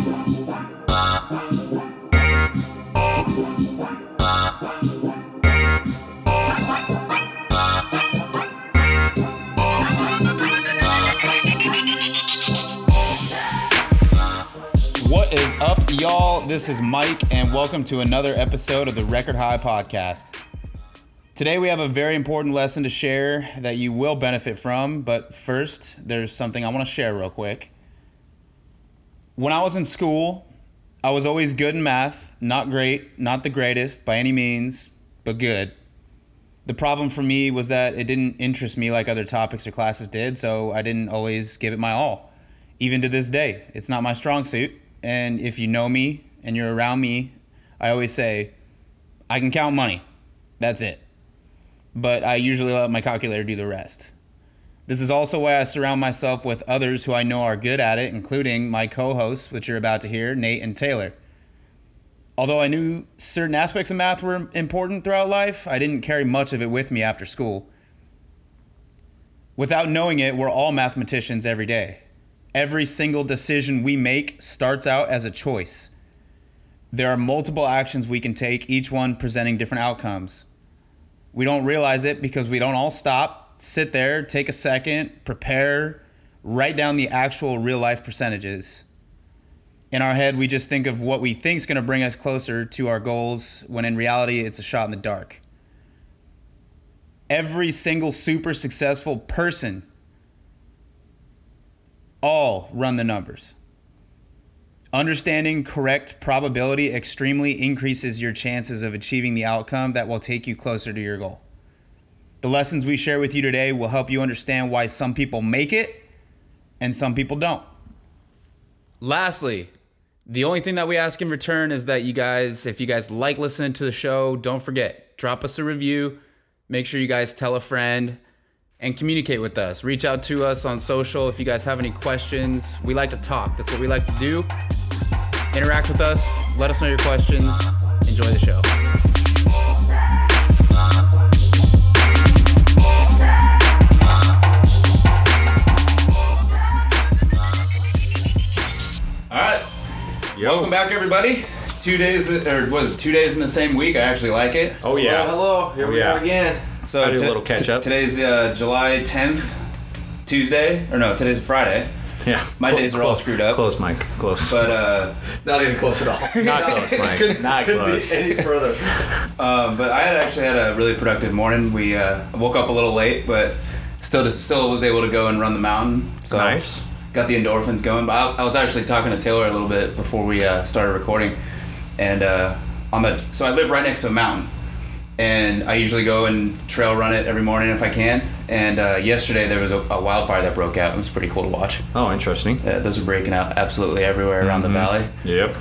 What is up, y'all? This is Mike, and welcome to another episode of the Record High Podcast. Today, we have a very important lesson to share that you will benefit from, but first, there's something I want to share real quick. When I was in school, I was always good in math, not great, not the greatest by any means, but good. The problem for me was that it didn't interest me like other topics or classes did, so I didn't always give it my all. Even to this day, it's not my strong suit. And if you know me and you're around me, I always say, I can count money. That's it. But I usually let my calculator do the rest. This is also why I surround myself with others who I know are good at it, including my co hosts, which you're about to hear, Nate and Taylor. Although I knew certain aspects of math were important throughout life, I didn't carry much of it with me after school. Without knowing it, we're all mathematicians every day. Every single decision we make starts out as a choice. There are multiple actions we can take, each one presenting different outcomes. We don't realize it because we don't all stop, sit there, take a second, prepare, write down the actual real life percentages. In our head, we just think of what we think is going to bring us closer to our goals, when in reality, it's a shot in the dark. Every single super successful person all run the numbers. Understanding correct probability extremely increases your chances of achieving the outcome that will take you closer to your goal. The lessons we share with you today will help you understand why some people make it and some people don't. Lastly, the only thing that we ask in return is that you guys, if you guys like listening to the show, don't forget, drop us a review. Make sure you guys tell a friend and communicate with us. Reach out to us on social if you guys have any questions. We like to talk, that's what we like to do. Interact with us, let us know your questions. Enjoy the show. Welcome back, everybody. Two days, or was it two days in the same week? I actually like it. Oh yeah. Hello, here Oh, we yeah. are again. So I do a t- little catch t- up. Today's uh, July 10th, Tuesday, or no, today's Friday. Yeah. My days are all screwed up. Close, Mike. Close. But uh, Not even close at all. Not close, Mike. couldn't, Not couldn't close. be any further. um, but I had actually had a really productive morning. We uh, woke up a little late, but still just still was able to go and run the mountain. So Nice. Got the endorphins going. But I, I was actually talking to Taylor a little bit before we uh, started recording, and uh, I'm a so I live right next to a mountain, and I usually go and trail run it every morning if I can. And uh, yesterday there was a, a wildfire that broke out. It was pretty cool to watch. Oh, interesting. Those are breaking out absolutely everywhere around the valley. Yep.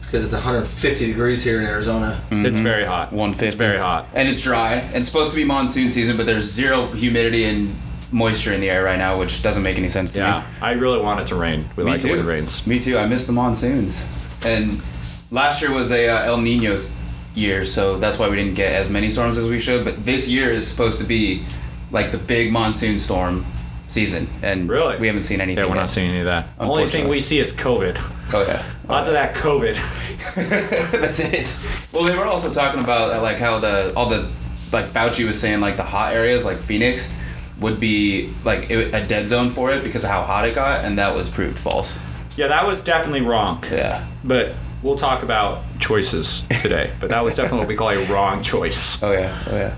Because it's 150 degrees here in Arizona. It's very hot. 150. It's very hot. And it's dry. And it's supposed to be monsoon season, but there's zero humidity and moisture in the air right now, which doesn't make any sense to me. Yeah. me. I really want it to rain. We Me like too. it when it rains. Me too. I miss the monsoons. And last year was a uh, El Nino's year, so that's why we didn't get as many storms as we should. But this year is supposed to be like the big monsoon storm season, and Really? we haven't seen anything. Yeah, we're yet. not seeing any of that. Only thing we see is COVID. Oh yeah. Lots of that COVID. That's it. Well, they were also talking about uh, like how the all the like Fauci was saying like the hot areas like Phoenix would be like it, a dead zone for it because of how hot it got, and that was proved false. Yeah, that was definitely wrong. Yeah. But we'll talk about choices today. but that was definitely what we call a wrong choice. Oh yeah. Oh yeah.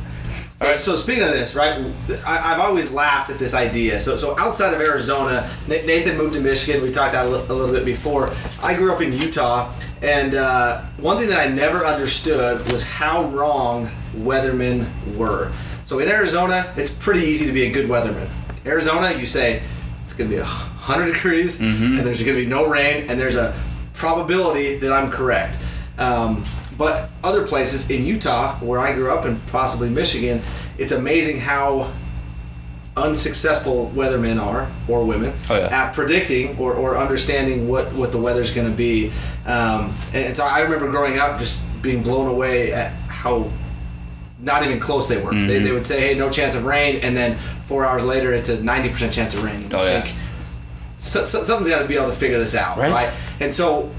All right, so speaking of this, right, I, I've always laughed at this idea. So, so outside of Arizona, Nathan moved to Michigan. We talked that a little bit before. I grew up in Utah, and uh, one thing that I never understood was how wrong weathermen were. So in Arizona, it's pretty easy to be a good weatherman. Arizona, you say it's going to be 100 degrees, and there's going to be no rain, and there's a probability that I'm correct. Um, but other places in Utah, where I grew up, and possibly Michigan, it's amazing how unsuccessful weathermen are or women Oh, yeah. at predicting or, or understanding what, what the weather's going to be. Um, and, and so I remember growing up just being blown away at how not even close they were. Mm-hmm. They, they would say, hey, no chance of rain, and then four hours later, it's a 90% chance of rain. Oh, yeah. So, so- something's got to be able to figure this out, Right. right? And so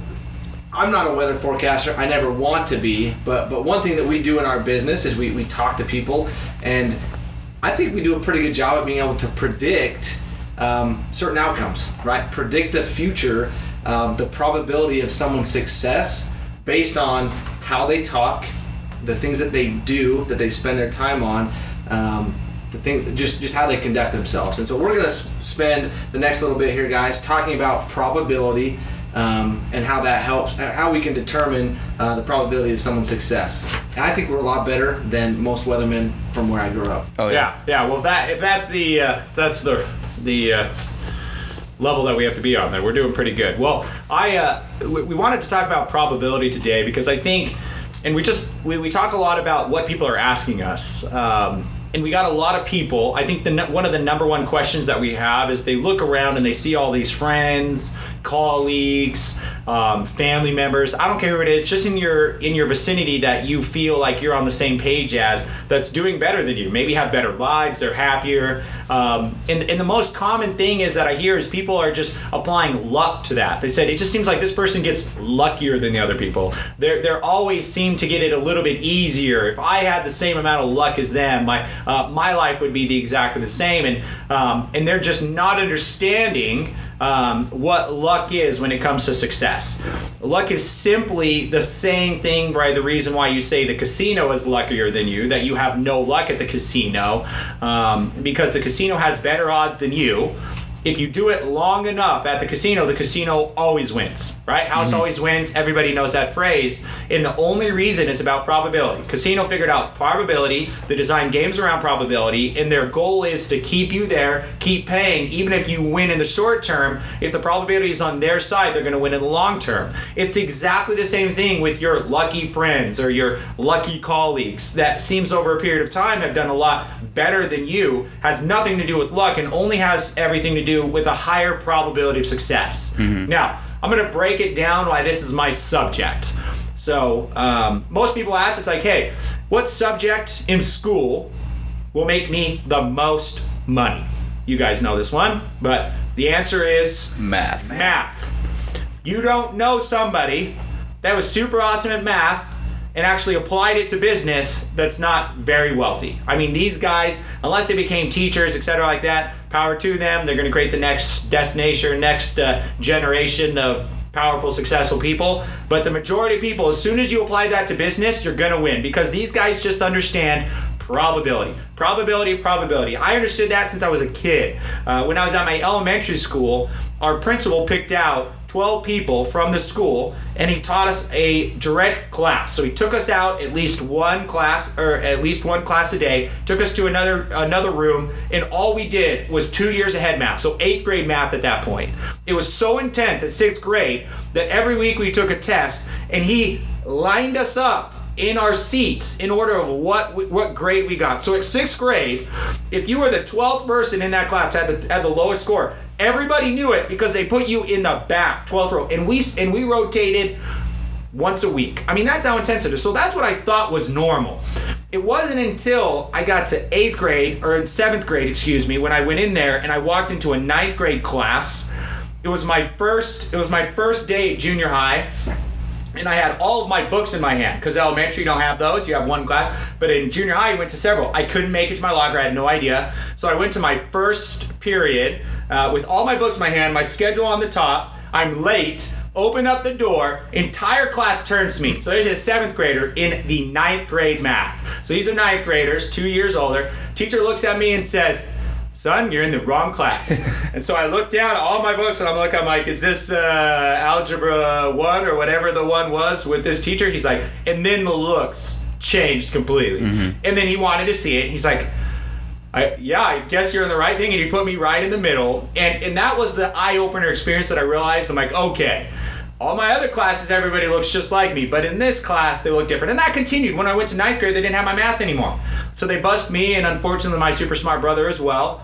I'm not a weather forecaster. I never want to be, but but one thing that we do in our business is we, we talk to people, and I think we do a pretty good job at being able to predict um, certain outcomes, right? Predict the future, um, the probability of someone's success based on how they talk, the things that they do, that they spend their time on. Um, the thing, just just how they conduct themselves, and so we're gonna spend the next little bit here, guys, talking about probability um, and how that helps, uh, how we can determine uh, the probability of someone's success. And I think we're a lot better than most weathermen from where I grew up. Oh Yeah, yeah. Well, if that if that's the uh, if that's the the uh, level that we have to be on, then we're doing pretty good. Well, I uh, we, we wanted to talk about probability today because I think, and we just we, we talk a lot about what people are asking us. Um, and we got a lot of people. I think the one of the number one questions that we have is they look around and they see all these friends, colleagues, um, family members. I don't care who it is, just in your in your vicinity that you feel like you're on the same page as that's doing better than you. Maybe have better lives, they're happier. Um, and and the most common thing is that I hear is people are just applying luck to that. They said it just seems like this person gets luckier than the other people. They're they're always seem to get it a little bit easier. If I had the same amount of luck as them, my uh, my life would be the exactly the same. And um, and they're just not understanding um, what luck is when it comes to success. Luck is simply the same thing by the reason why you say the casino is luckier than you, that you have no luck at the casino, um, because the casino has better odds than you. If you do it long enough at the casino, the casino always wins, right? House mm-hmm. always wins. Everybody knows that phrase. And the only reason is about probability. Casino figured out probability. They designed games around probability, and their goal is to keep you there, keep paying, even if you win in the short term. If the probability is on their side, they're going to win in the long term. It's exactly the same thing with your lucky friends or your lucky colleagues that seems over a period of time have done a lot better than you, has nothing to do with luck, and only has everything to do with a higher probability of success. Now, I'm going to break it down why this is my subject. So, um, most people ask, it's like, hey, what subject in school will make me the most money? You guys know this one, but the answer is Math. math. You don't know somebody that was super awesome at math and actually applied it to business that's not very wealthy. I mean, these guys, unless they became teachers, etc., like that, power to them. They're going to create the next destination, next uh, generation of powerful, successful people. But the majority of people, as soon as you apply that to business, you're going to win because these guys just understand probability probability probability i understood that since i was a kid uh, when i was at my elementary school our principal picked out 12 people from the school and he taught us a direct class so he took us out at least one class or at least one class a day took us to another another room and all we did was two years ahead math so eighth grade math at that point it was so intense at sixth grade that every week we took a test and he lined us up in our seats in order of what what grade we got. So at sixth grade, if you were the twelfth person in that class had the had the lowest score, everybody knew it because they put you in the back, twelfth row, and we and we rotated once a week. I mean that's how intense it is. So that's what I thought was normal. It wasn't until I got to eighth grade or seventh grade, excuse me, when I went in there and I walked into a ninth grade class. It was my first. It was my first day at junior high and I had all of my books in my hand because elementary you don't have those. You have one class, but in junior high you went to several. I couldn't make it to my locker. I had no idea, so I went to my first period uh, with all my books in my hand, my schedule on the top. I'm late. Open up the door. Entire class turns to me. So there's a seventh grader in the ninth grade math. So these are ninth graders, two years older. Teacher looks at me and says son, you're in the wrong class. and so I look down at all my books and I'm like, I'm like, is this uh, algebra one or whatever the one was with this teacher? He's like, and then the looks changed completely. And then he wanted to see it. He's like, I, yeah, I guess you're in the right thing. And he put me right in the middle. And, and that was the eye opener experience that I realized. I'm like, okay. All my other classes, everybody looks just like me, but in this class, they look different. And that continued. When I went to ninth grade, they didn't have my math anymore. So they bust me and unfortunately my super smart brother as well.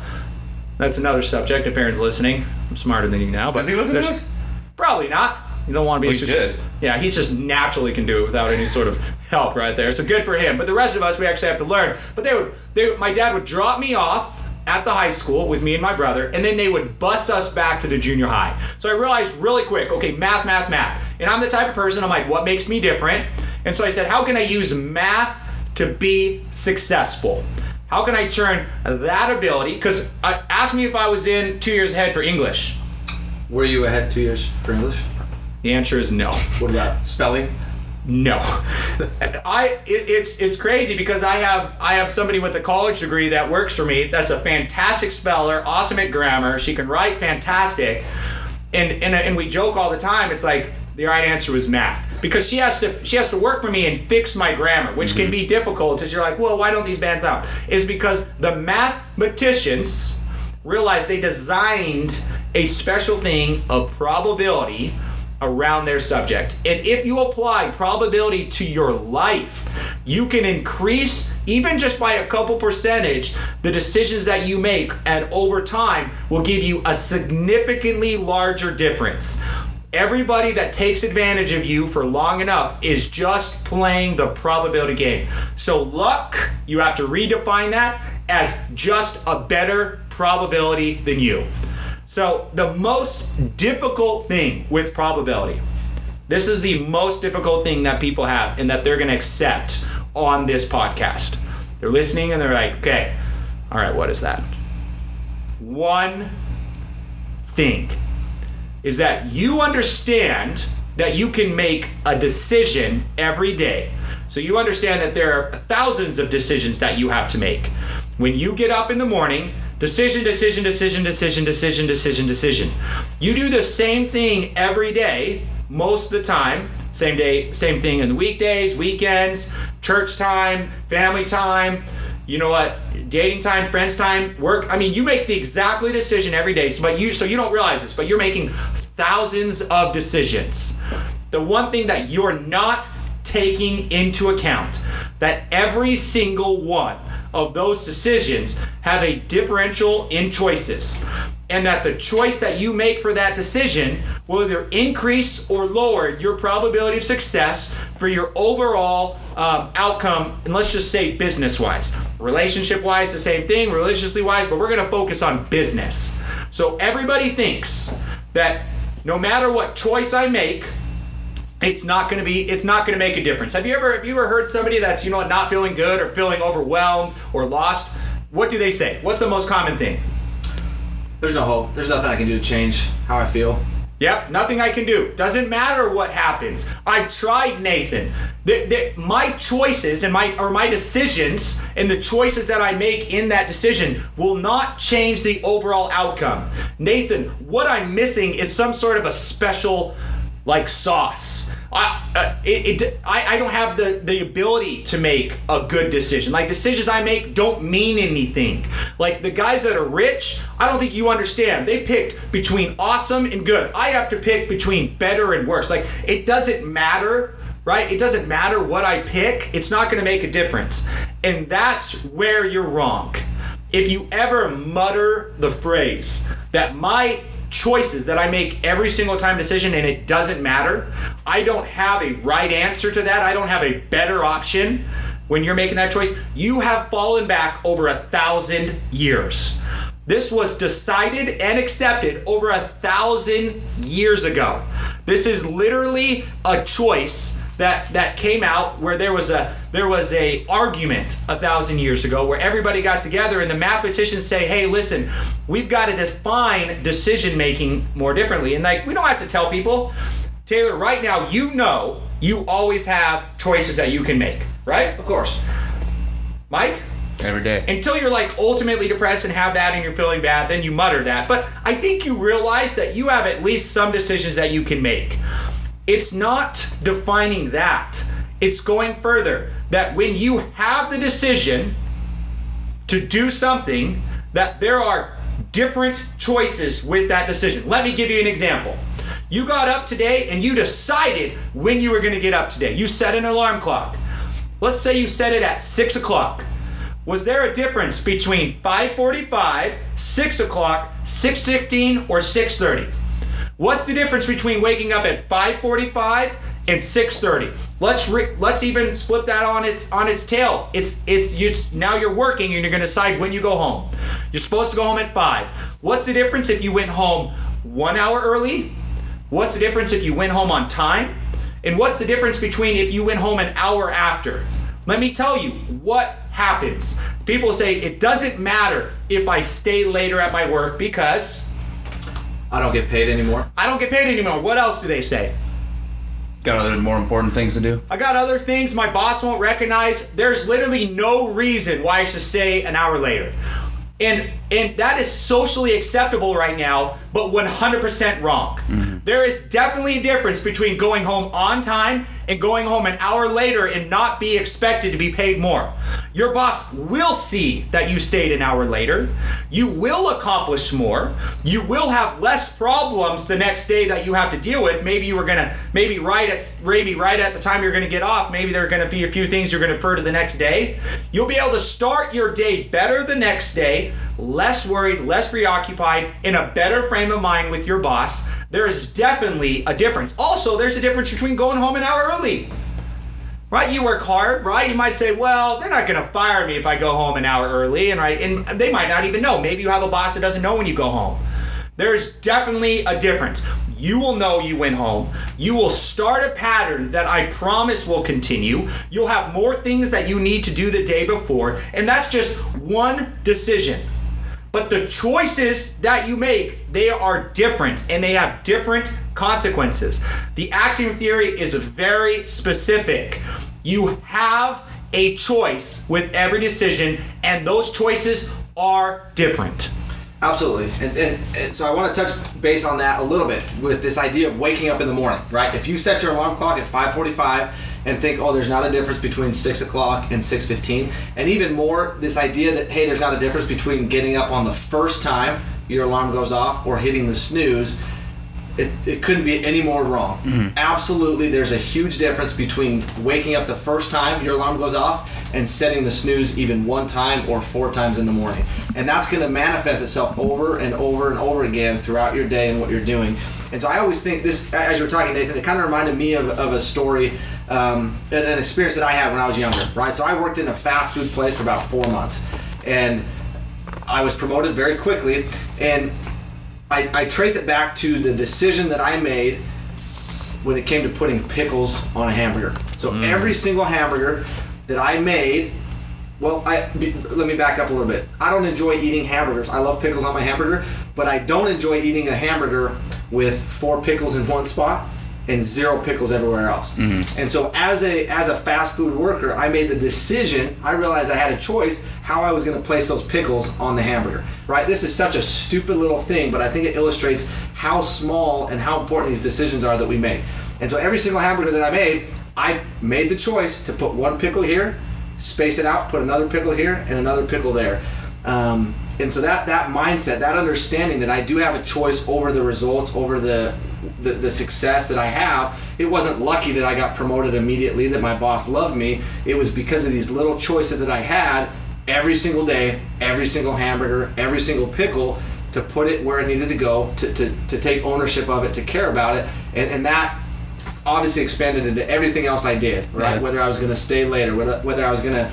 That's another subject if Aaron's listening. I'm smarter than you now. But Does he listen to this? Probably not. You don't want to be Well, he should. Yeah, he just naturally can do it without any sort of help right there. So good for him. But the rest of us, we actually have to learn. But they would, they, my dad would drop me off at the high school with me and my brother, and then they would bus us back to the junior high. So I realized really quick, okay, math, math, math. And I'm the type of person, I'm like, what makes me different? And so I said, how can I use math to be successful? How can I turn that ability? Because uh, ask me if I was in two years ahead for English. Were you ahead two years for English? The answer is no. What about spelling? No, I it, it's it's crazy because I have I have somebody with a college degree that works for me. That's a fantastic speller, awesome at grammar. She can write fantastic, and and and we joke all the time. It's like the right answer was math because she has to she has to work for me and fix my grammar, which can mhm. be difficult. Because you're like, well, why don't these bands out? Is because the mathematicians realized they designed a special thing of probability around their subject. And if you apply probability to your life, you can increase even just by a couple percentage the decisions that you make and over time will give you a significantly larger difference. Everybody that takes advantage of you for long enough is just playing the probability game. So, luck, you have to redefine that as just a better probability than you. So, the most difficult thing with probability, this is the most difficult thing that people have and that they're going to accept on this podcast. They're listening and they're like, okay, all right, what is that? One thing is that you understand that you can make a decision every day. So you understand that there are thousands of decisions that you have to make. When you get up in the morning, decision, decision, decision, decision, decision, decision, decision. You do the same thing every day, most of the time. Same day, same thing in the weekdays, weekends, church time, family time. You know what? Dating time, friends time, work. I mean, you make the exactly decision every day. So, but you so you don't realize this, but you're making thousands of decisions. The one thing that you're not taking into account that every single one of those decisions have a differential in choices and that the choice that you make for that decision will either increase or lower your probability of success for your overall um, outcome and let's just say business wise relationship wise the same thing religiously wise but we're to focus on business. So everybody thinks that no matter what choice i make it's not going to be it's not going to make a difference have you ever have you ever heard somebody that's you know not feeling good or feeling overwhelmed or lost what do they say what's the most common thing There's no hope. There's nothing I can do to change how I feel. Yep, nothing I can do. Doesn't matter what happens. I've tried, Nathan. The, the, my choices and my or my decisions and the choices that I make in that decision will not change the overall outcome. Nathan, what I'm missing is some sort of a special like sauce. I, uh, it, it, I, I don't have the, the ability to make a good decision. Like decisions I make don't mean anything. Like the guys that are rich, I don't think you understand. They picked between awesome and good. I have to pick between better and worse. Like it doesn't matter, right? It doesn't matter what I pick. It's not going to make a difference. And that's where you're wrong. If you ever mutter the phrase that my choices that I make every single time decision and it doesn't matter. I don't have a right answer to that. I don't have a better option when you're making that choice. You have fallen back over a thousand years. This was decided and accepted over a thousand years ago. This is literally a choice that that came out where there was a there was a argument a thousand years ago where everybody got together and the mathematicians say hey listen we've got to define decision making more differently and like we don't have to tell people taylor right now you know you always have choices that you can make right Of course. mike Every day. until you're like ultimately depressed and have that and you're feeling bad, then you mutter that. But I think you realize that you have at least some decisions that you can make. It's not defining that, it's going further. That when you have the decision to do something, that there are different choices with that decision. Let me give you an example. You got up today and you decided when you were going to get up today. You set an alarm clock. Let's say you set it at six o'clock. Was there a difference between 5:45, 6 o'clock, 6:15, or 6:30? What's the difference between waking up at 5:45 and 6:30. Let's re- let's even split that on its on its tail. It's it's you now you're working and you're going to decide when you go home. You're supposed to go home at 5. What's the difference if you went home 1 hour early? What's the difference if you went home on time? And what's the difference between if you went home an hour after? Let me tell you what happens. People say it doesn't matter if I stay later at my work because I don't get paid anymore. I don't get paid anymore. What else do they say? Got other more important things to do. I got other things my boss won't recognize. There's literally no reason why I should stay an hour later. And and that is socially acceptable right now, but 100% wrong. Mm-hmm. There is definitely a difference between going home on time and going home an hour later and not be expected to be paid more. Your boss will see that you stayed an hour later. You will accomplish more. You will have less problems the next day that you have to deal with. Maybe you were gonna maybe right at maybe right at the time you're gonna get off. Maybe there are gonna be a few things you're gonna defer to the next day. You'll be able to start your day better the next day less worried, less preoccupied, in a better frame of mind with your boss. There is definitely a difference. Also, there's a difference between going home an hour early. Right, you work hard, right? You might say, "Well, they're not going to fire me if I go home an hour early," and right, and they might not even know. Maybe you have a boss that doesn't know when you go home. There's definitely a difference. You will know you went home. You will start a pattern that I promise will continue. You'll have more things that you need to do the day before, and that's just one decision. But the choices that you make, they are different and they have different consequences. The axiom theory is very specific. You have a choice with every decision, and those choices are different. Absolutely, and, and, and so I want to touch base on that a little bit with this idea of waking up in the morning, right? If you set your alarm clock at 5:45 and think, oh, there's not a difference between six o'clock and 6:15, and even more, this idea that hey, there's not a difference between getting up on the first time your alarm goes off or hitting the snooze. It, it couldn't be any more wrong. Mm-hmm. Absolutely, there's a huge difference between waking up the first time your alarm goes off and setting the snooze even one time or four times in the morning. And that's going to manifest itself over and over and over again throughout your day and what you're doing. And so I always think this, as you were talking, Nathan, it kind of reminded me of, of a story, um, an, an experience that I had when I was younger, right? So I worked in a fast food place for about four months. And I was promoted very quickly. And I, I trace it back to the decision that I made when it came to putting pickles on a hamburger. So every single hamburger that I made, well, I be- let me back up a little bit. I don't enjoy eating hamburgers. I love pickles on my hamburger, but I don't enjoy eating a hamburger with four pickles in one spot and zero pickles everywhere else. And so as a as a fast food worker, I made the decision, I realized I had a choice how I was going to place those pickles on the hamburger. Right? This is such a stupid little thing, but I think it illustrates how small and how important these decisions are that we make. And so every single hamburger that I made, I made the choice to put one pickle here, space it out, put another pickle here, and another pickle there. Um, and so that that mindset, that understanding that I do have a choice over the results, over the, the the success that I have. It wasn't lucky that I got promoted immediately, that my boss loved me. It was because of these little choices that I had every single day, every single hamburger, every single pickle, to put it where it needed to go, to, to, to take ownership of it, to care about it, and, and that obviously expanded into everything else I did, right? Yeah. Whether I was going to stay later, whether, whether I was going to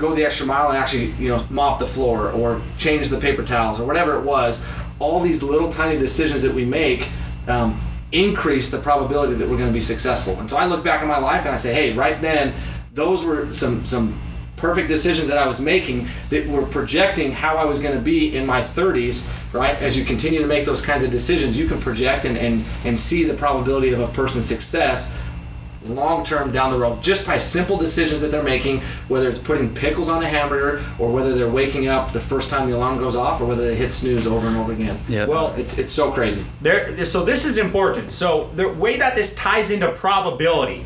go the extra mile and actually, you know, mop the floor or change the paper towels or whatever it was, all these little tiny decisions that we make um, increase the probability that we're going to be successful. And so I look back at my life and I say, hey, right then, those were some some perfect decisions that I was making that were projecting how I was going to be in my 30s, right? As you continue to make those kinds of decisions, you can project and, and, and see the probability of a person's success long term down the road just by simple decisions that they're making, whether it's putting pickles on a hamburger or whether they're waking up the first time the alarm goes off or whether they hit snooze over and over again. Yeah. Well, It's, it's so crazy. There, so this is important. So the way that this ties into probability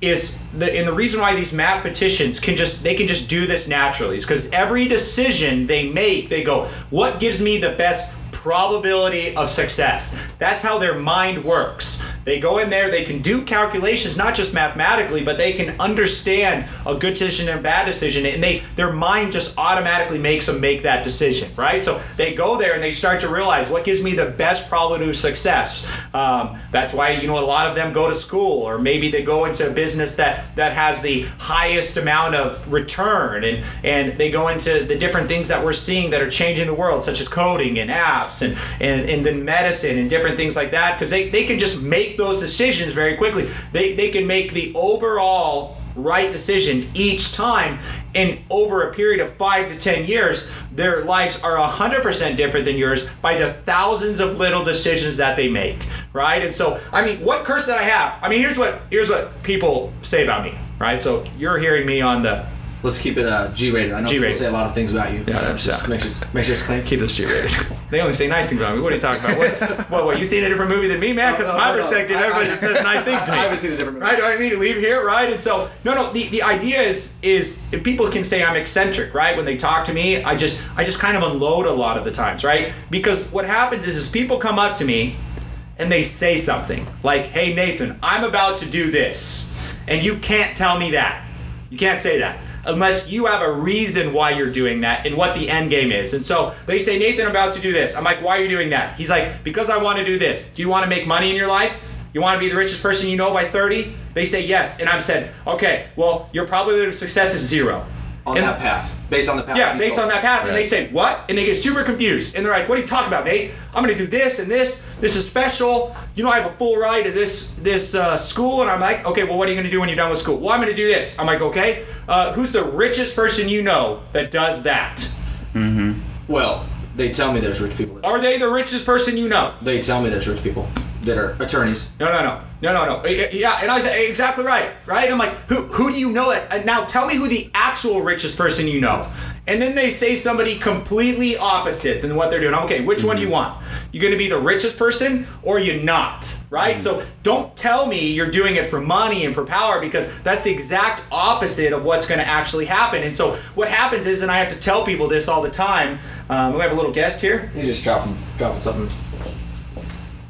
is the and the reason why these mathematicians can just they can just do this naturally is because every decision they make, they go, what gives me the best probability of success? That's how their mind works. They go in there, they can do calculations, not just mathematically, but they can understand a good decision and a bad decision, and they their mind just automatically makes them make that decision, right? So they go there and they start to realize what gives me the best probability of success. Um, that's why you know a lot of them go to school, or maybe they go into a business that that has the highest amount of return, and and they go into the different things that we're seeing that are changing the world, such as coding and apps and and, and then medicine and different things like that, because they, they can just make those decisions very quickly. They, they can make the overall right decision each time and over a period of five to ten years. Their lives are 100% different than yours by the thousands of little decisions that they make right? And so i mean what curse did i have? I mean here's what here's what people say about me right? So you're hearing me on the Let's keep it uh, G-rated. I know G-rated. people say a lot of things about you. Yeah, that's- just yeah. make sure, make sure it's clean. keep this G-rated. they only say nice things about me. What are you talking about? What, what, what you seen a different movie than me, man? Because No, my no. perspective, everybody I- just says nice things to me. I haven't seen a different movie. Right? I mean, leave here, right? And so, no, no. The, the idea is is if people can say I'm eccentric, right? When they talk to me, I just I just kind of unload a lot of the times, right? Because what happens is is people come up to me and they say something like, "Hey, Nathan, I'm about to do this," and you can't tell me that. You can't say that unless you have a reason why you're doing that and what the end game is. And so they say, Nathan, I'm about to do this. I'm like, why are you doing that? He's like, because I want to do this. Do you want to make money in your life? You want to be the richest person you know by 30? They say yes. And I've said, okay, well, your probability of success is zero. On And- that path, based on the path. yeah, based told. on that path. And they say, what? And they get super confused. And they're like, what are you talking about, Nate? I'm going to do this and this. This is special. You know, I have a full ride to this this uh, school. And I'm like, okay, well, what are you going to do when you're done with school? Well, I'm going to do this. I'm like, okay, uh, who's the richest person you know that does that? Mm-hmm. Well, they tell me there's rich people. Are they the richest person you know? They tell me there's rich people that are attorneys. No, no, no, no, no, no. Eh, eh, Yeah, and I say exactly right, right? I'm like, who, who do you know that? And now tell me who the actual richest person you know. And then they say somebody completely opposite than what they're doing. Okay, which one do you want? You're going to be the richest person or you're not, right? So don't tell me you're doing it for money and for power because that's the exact opposite of what's going to actually happen. And so what happens is, and I have to tell people this all the time. Um, we have a little guest here. You just dropping, dropping something.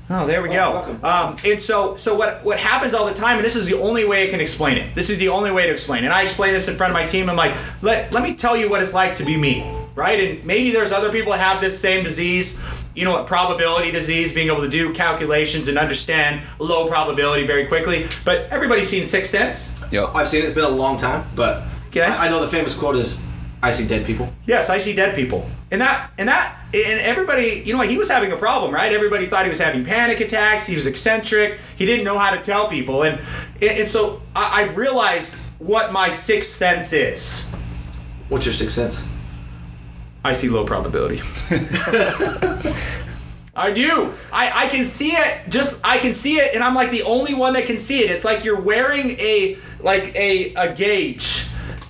Oh, there we go. Um, and so, so what what happens all the time, and this is the only way I can explain it. This is the only way to explain it. And I explain this in front of my team. I'm like, let let me tell you what it's like to be me, right? And maybe there's other people that have this same disease. You know what probability disease, being able to do calculations and understand low probability very quickly. But everybody's seen Sixth Sense. Yep. I've seen it. It's been a long time, but Okay. I, I know the famous quote is, "I see dead people." Yes, I see dead people. And that and that and everybody, you know, what, he was having a problem, right? Everybody thought he was having panic attacks. He was eccentric. He didn't know how to tell people, and and so I, I've realized what my sixth sense is. What's your sixth sense? I see low probability. I do. I, I can see it. Just I can see it, and I'm like the only one that can see it. It's like you're wearing a like a a gauge,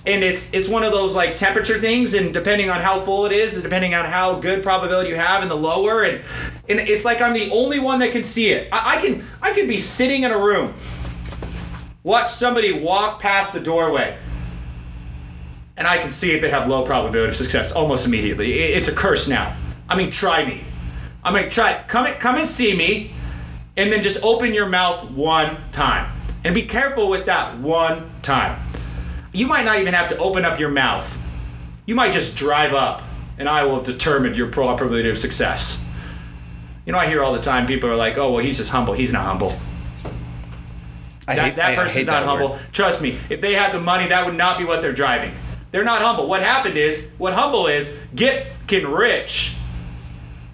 and it's it's one of those like temperature things, and depending on how full it is, and depending on how good probability you have, and the lower, and and it's like I'm the only one that can see it. I, I can I can be sitting in a room, watch somebody walk past the doorway and I can see if they have low probability of success almost immediately. I- It's a curse now. I mean, try me. I mean, try come come and see me, and then just open your mouth one time, and be careful with that one time. You might not even have to open up your mouth. You might just drive up, and I will have determined your probability of success. You know, I hear all the time people are like, "Oh, well, he's just humble. He's not humble." I that, hate, that person's not that humble. word. Trust me, if they had the money, that would not be what they're driving. They're not humble. What happened is, what humble is, get get rich,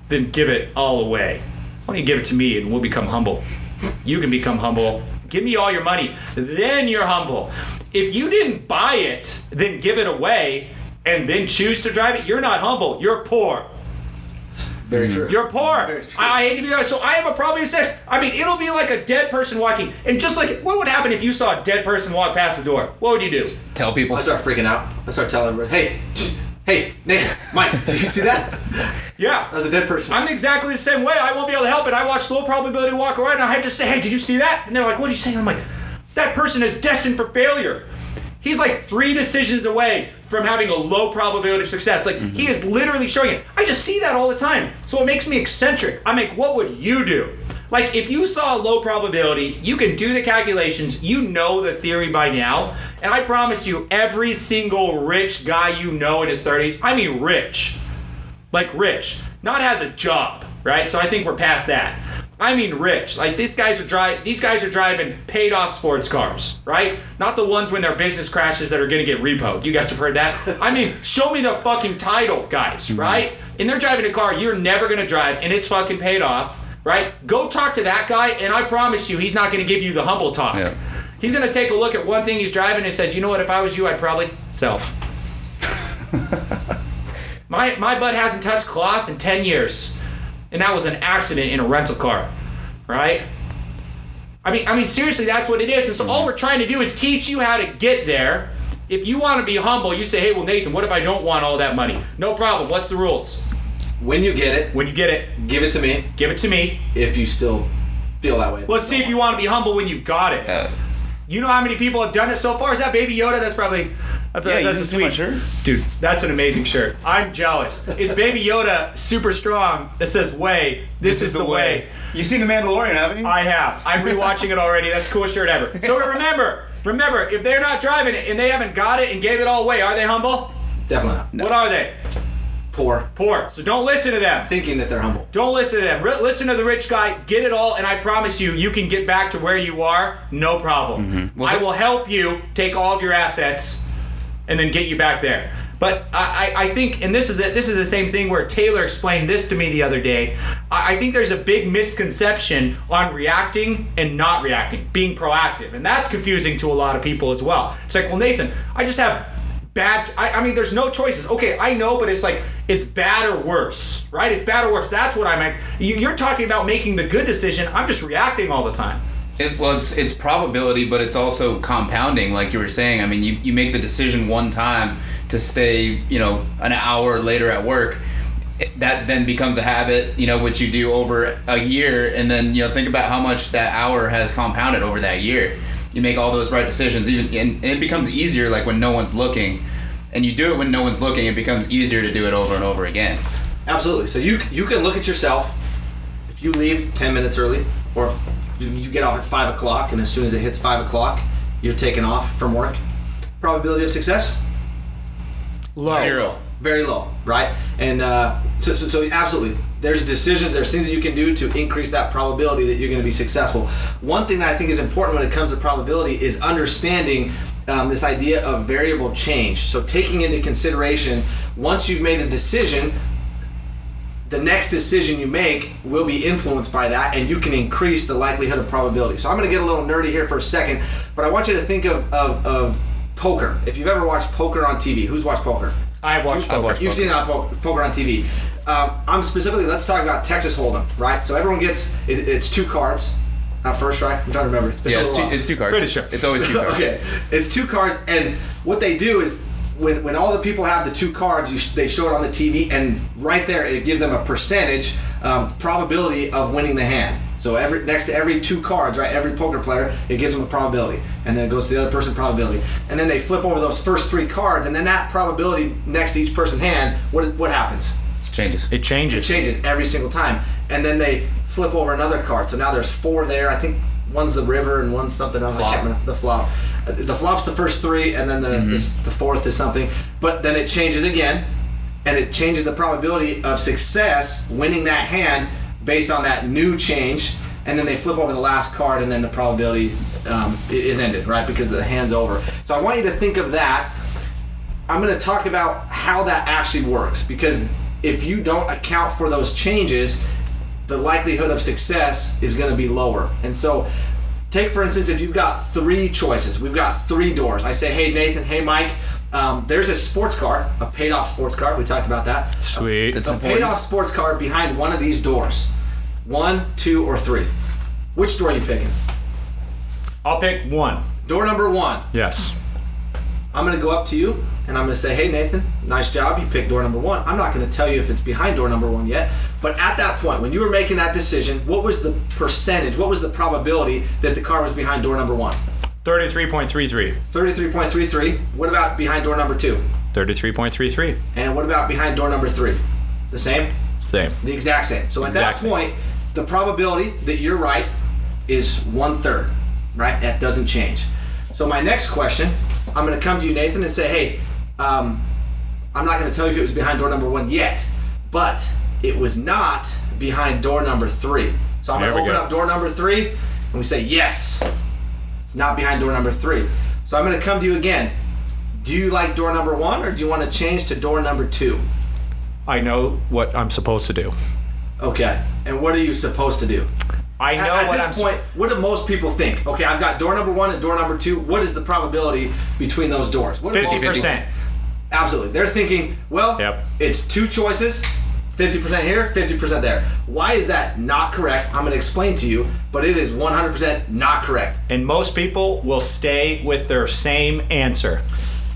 then give it all away. Why don't you give it to me and we'll become humble? You can become humble. Give me all your money, then you're humble. If you didn't buy it, then give it away, and then choose to drive it, you're not humble. You're poor. Very mm. true. You're poor. Very true. I, I hate to be honest. So I have a probability of success. I mean, it'll be like a dead person walking. And just like, what would happen if you saw a dead person walk past the door? What would you do? Tell people. I start freaking out. I start telling everybody, "Hey, hey, Nate, Mike, did you see that? Yeah. That was a dead person." I'm exactly the same way. I won't be able to help it. I watch low probability walk around and I have to say, hey, did you see that? And they're like, what are you saying? I'm like, that person is destined for failure. He's like three decisions away from having a low probability of success. Like he is literally showing it. I just see that all the time. So it makes me eccentric. I'm like, what would you do? Like if you saw a low probability, you can do the calculations. You know the theory by now, and I promise you, every single rich guy you know in his 30s, I mean rich, like rich, not has a job, right? So I think we're past that. I mean rich. Like these guys are drive these guys are driving paid off sports cars, right? Not the ones when their business crashes that are gonna get repoed. You guys have heard that? I mean, show me the fucking title, guys, mm-hmm. right? And they're driving a car you're never gonna drive and it's fucking paid off, right? Go talk to that guy and I promise you he's not gonna give you the humble talk. Yeah. He's gonna take a look at one thing he's driving and says, you know what, if I was you, I'd probably self. my my butt hasn't touched cloth in 10 years and that was an accident in a rental car, right? I mean, I mean, seriously, that's what it is. And so all we're trying to do is teach you how to get there. If you want to be humble, you say, "Hey, well, Nathan, what if I don't want all that money?" No problem. What's the rules? When you get it, When you get it, give it to me. give it to me. If you still feel that way. Let's see if you want to be humble when you've got it. Uh, You know how many people have done it so far? Is that Baby Yoda? That's probably. I feel Yeah, like that's a sweet shirt? dude. That's an amazing shirt. I'm jealous. It's Baby Yoda, super strong. That says "Way." This, is, the way. You've seen The Mandalorian, haven't you? I have. I'm rewatching it already. That's the coolest shirt ever. So remember, remember, if they're not driving it and they haven't got it and gave it all away, are they humble? Definitely not. What are they? Poor. Poor. So don't listen to them. Thinking that they're humble. Don't listen to them. Re- listen to the rich guy. Get it all, and I promise you, you can get back to where you are. No problem. Mm-hmm. Well, I will help you take all of your assets, and then get you back there. But I, I, think, and this is the, this is the same thing where Taylor explained this to me the other day. I, I think there's a big misconception on reacting and not reacting, being proactive, and that's confusing to a lot of people as well. It's like, well, Nathan, I just have bad I, I mean there's no choices. Okay i know but it's like it's bad or worse right? It's bad or worse. That's what i'm you're talking about making the good decision. I'm just reacting all the time It, well, it's it's probability, but it's also compounding, like you were saying. I mean, you, you make the decision one time to stay, you know, an hour later at work. That then becomes a habit, you know, which you do over a year, and then you know think about how much that hour has compounded over that year. You make all those right decisions, even and, it becomes easier like when no one's looking, and you do it when no one's looking. It becomes easier to do it over and over again. Absolutely. So you you can look at yourself. If you leave ten minutes early, or you, get off at five o'clock, and as soon as it hits five o'clock, you're taken off from work. Probability of success low Zero. very low, right? And uh, so, so, so absolutely, there's decisions, there's things that you can do to increase that probability that you're going to be successful. One thing that I think is important when it comes to probability is understanding um, this idea of variable change. So taking into consideration once you've made a decision, the next decision you make will be influenced by that, and you can increase the likelihood of probability. So I'm going to get a little nerdy here for a second, but I want you to think of, of, of poker. If you've ever watched poker on TV, who's watched poker? i have watched I've poker. watched You've seen it on po- poker on TV. Um, I'm specifically. Let's talk about Texas Hold'em, right? So everyone gets it's, it's two cards at first, right? I'm trying to remember. It's been a Yeah, it's two, while. it's two cards. Pretty sure. It's always two cards. okay, it's two cards, and what they do is when when all the people have the two cards, you sh- they show it on the TV, and right there it gives them a percentage um, probability of winning the hand. So every next to every two cards, right, every poker player, it gives them a probability, and then it goes to the other person probability, and then they flip over those first three cards, and then that probability next to each person's hand, what is what happens? Changes. it changes It changes every single time. And then they flip over another card. So now there's four there. I think one's the river and one's something else. I can't remember. The flop. Uh, The flop's the first three, and then the, this, the fourth is something. But then it changes again, and it changes the probability of success winning that hand based on that new change. And then they flip over the last card, and then the probability um, is ended, right? Because the hand's over. So I want you to think of that I'm going to talk about how that actually works because if you don't account for those changes, the likelihood of success is going to be lower. And so, take for instance, if you've got three choices, we've got three doors. I say, hey, Nathan, hey, Mike, um, there's a sports car, a paid off sports car. We talked about that. sweet It's A paid off sports car behind one of these doors one, two, or three. Which door are you picking? i'll pick one Door number one. yes I'm gonna go up to you and I'm gonna say, "Hey Nathan, nice job. You picked door number one." I'm not gonna tell you if it's behind door number one yet, but at that point, when you were making that decision, what was the percentage? What was the probability that the car was behind door number one? 33.33 Thirty-three point three three. What about behind door number two? 33.33 And what about behind door number three? The same. same The exact same. So at that Exact same. point, the probability that you're right is one third, right? That doesn't change. So my next question, I'm going to come to you, Nathan, and say, hey, um, I'm not going to tell you if it was behind door number one yet, but it was not behind door number three. So I'm going to open go. up door number three, and we say, yes, it's not behind door number three. So I'm going to come to you again. Do you like door number one, or do you want to change to door number two? I know what I'm supposed to do. Okay. And what are you supposed to do? I know at, at what this I'm point, what do most people think? Okay, I've got door number one and door number two. What is the probability between those doors? What do most Fifty percent. Absolutely. They're thinking, well, Yep. it's two choices, 50% here, 50% there. Why is that not correct? I'm going to explain to you, but it is 100% not correct. And most people will stay with their same answer.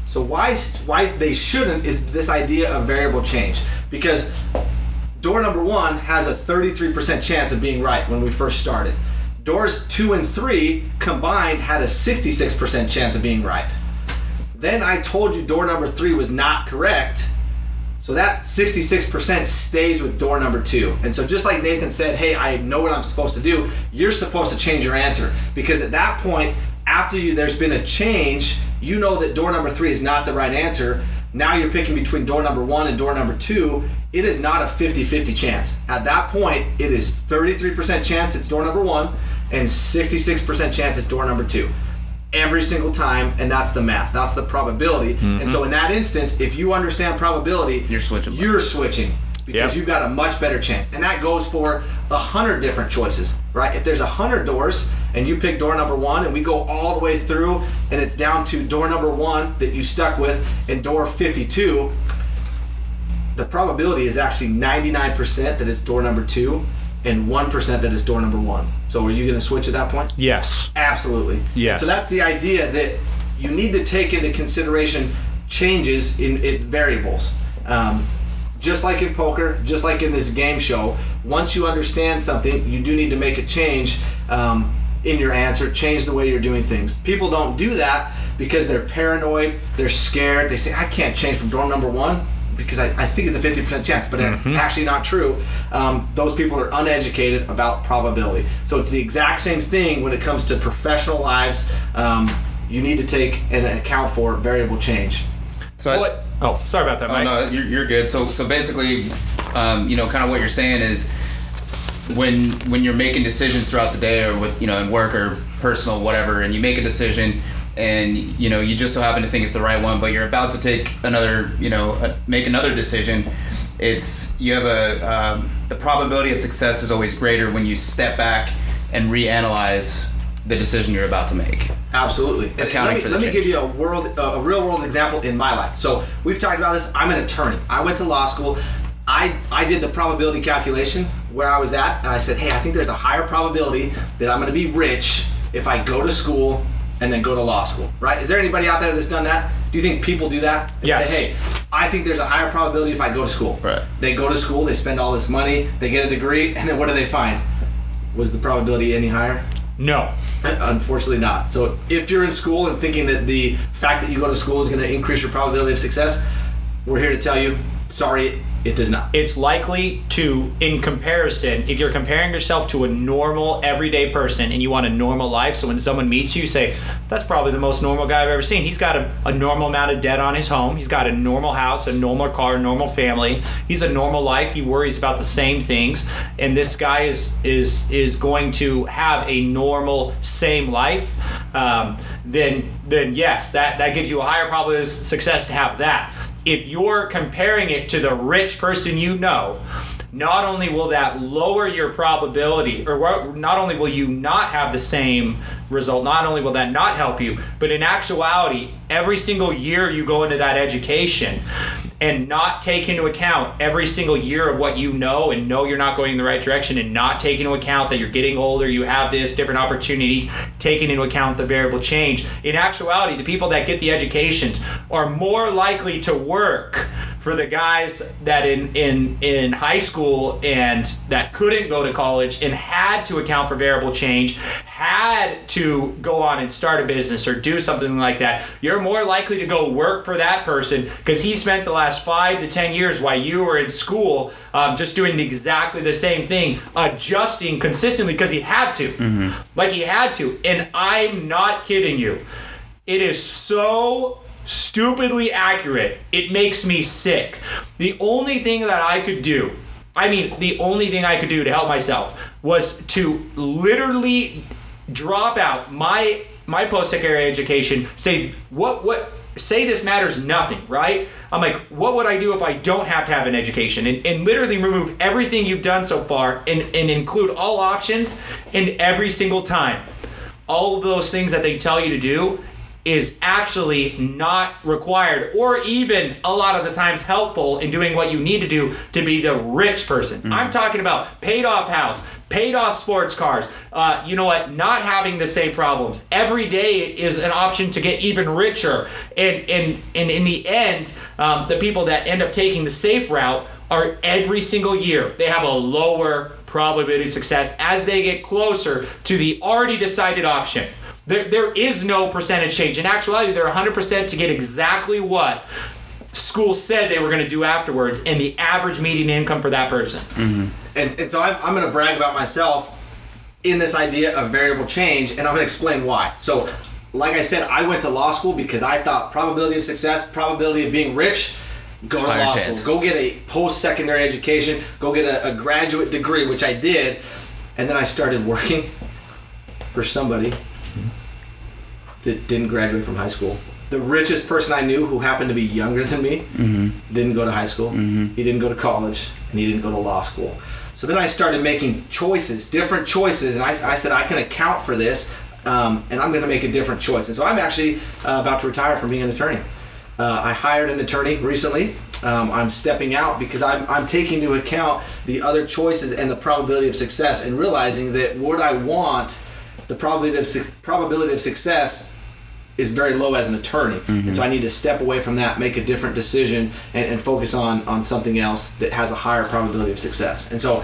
So why why they shouldn't is this idea of variable change because door number 1 has a 33% chance of being right when we first started. Doors 2 and 3 combined had a 66% chance of being right. Then I told you door number 3 was not correct. So that 66% stays with door number 2. And so just like Nathan said, "Hey, I know what I'm supposed to do." You're supposed to change your answer because at that point after you there's been a change, you know that door number 3 is not the right answer. Now you're picking between door number 1 and door number 2. It is not a 50-50 chance. At that point, it is 33% chance it's door number 1 and 66% chance it's door number 2 every single time, and that's the math. That's the probability. And mm-hmm. so in that instance, if you understand probability, You're switching. You're switching because Yep. you've got a much better chance. And that goes for a hundred different choices, right? If there's a hundred doors and you pick door number one, and we go all the way through, and it's down to door number one that you stuck with, and door 52. The probability is actually 99% that it's door number two, and 1% that is door number one. So are you going to switch at that point? Yes. Absolutely. Yes. So that's the idea that you need to take into consideration changes in, in variables. Um, just like in poker, just like in this game show, once you understand something, you do need to make a change um, in your answer, change the way you're doing things. People don't do that because they're paranoid, they're scared. They say, I can't change from door number one because I, I think it's a 50% chance, but it's actually not true. Um, those people are uneducated about probability. So it's the exact same thing when it comes to professional lives. Um, you need to take and account for variable change. So I- What? Oh, sorry about that, Oh Mike. no, you're, you're good. So so basically, um, you know, kind of what you're saying is when when you're making decisions throughout the day or with you know in work or personal whatever, and you make a decision and you know you just so happen to think it's the right one, but you're about to take another you know uh make another decision. It's you have a um, the probability of success is always greater when you step back and reanalyze the decision you're about to make. Absolutely. Accounting let me, for the let me give you a world, a real world example in my life. So we've talked about this. I'm an attorney. I went to law school. I I did the probability calculation where I was at, and I said, hey, I think there's a higher probability that I'm going to be rich if I go to school and then go to law school. Right? Is there anybody out there that's done that? Do you think people do that? They Yes. Say, hey, I think there's a higher probability if I go to school. Right. They go to school, they spend all this money, they get a degree, and then what do they find? Was the probability any higher? No. Unfortunately, not. So, if you're in school and thinking that the fact that you go to school is going to increase your probability of success, we're here to tell you, sorry, it does not. It's likely to, in comparison, if you're comparing yourself to a normal, everyday person and you want a normal life, so when someone meets you, say, that's probably the most normal guy I've ever seen. He's got a, a normal amount of debt on his home. He's got a normal house, a normal car, a normal family. He's a normal life. He worries about the same things. And this guy is is is going to have a normal, same life. Um, then then yes, that, that gives you a higher probability of success to have that if you're comparing it to the rich person you know, not only will that lower your probability, or what- not only will you not have the same result, not only will that not help you, but in actuality, every single year you go into that education and not take into account every single year of what you know and know you're not going in the right direction and not take into account that you're getting older, you have this, different opportunities, taking into account the variable change. In actuality, the people that get the educations are more likely to work for the guys that in in in high school and that couldn't go to college and had to account for variable change, had to go on and start a business or do something like that, you're more likely to go work for that person because he spent the last five to ten years while you were in school um, just doing exactly the same thing, adjusting consistently because he had to. Like he had to. And I'm not kidding you. It is so stupidly accurate. It makes me sick. The only thing that I could do, I mean, the only thing I could do to help myself was to literally drop out my my post-secondary education, say what what say this matters nothing, right? I'm like, what would I do if I don't have to have an education? And, and literally remove everything you've done so far and, and include all options and every single time. All of those things that they tell you to do is actually not required or even a lot of the times helpful in doing what you need to do to be the rich person. I'm talking about paid off house, paid off sports cars. Uh, you know what? Not having the same problems. Every day is an option to get even richer. And, and, and in the end, um, the people that end up taking the safe route are every single year, they have a lower probability of success as they get closer to the already decided option. There, there is no percentage change. In actuality, they're 100% to get exactly what school said they were going to do afterwards and the average median income for that person. Mm-hmm. And, and so I'm, I'm going to brag about myself in this idea of variable change, and I'm going to explain why. So, like I said, I went to law school because I thought probability of success, probability of being rich, go to Higher law chance. school, go get a post secondary education, go get a, a graduate degree, which I did, and then I started working for somebody that didn't graduate from high school. The richest person I knew who happened to be younger than me didn't go to high school. He didn't go to college, and he didn't go to law school. So then I started making choices, different choices, and I, I said I can account for this, um, and I'm going to make a different choice. And so I'm actually uh, about to retire from being an attorney. Uh, I hired an attorney recently. Um, I'm stepping out because I'm, I'm taking into account the other choices and the probability of success, and realizing that what I want, the probability of su- probability of success is very low as an attorney, and so I need to step away from that, make a different decision, and, and focus on on something else that has a higher probability of success. And so,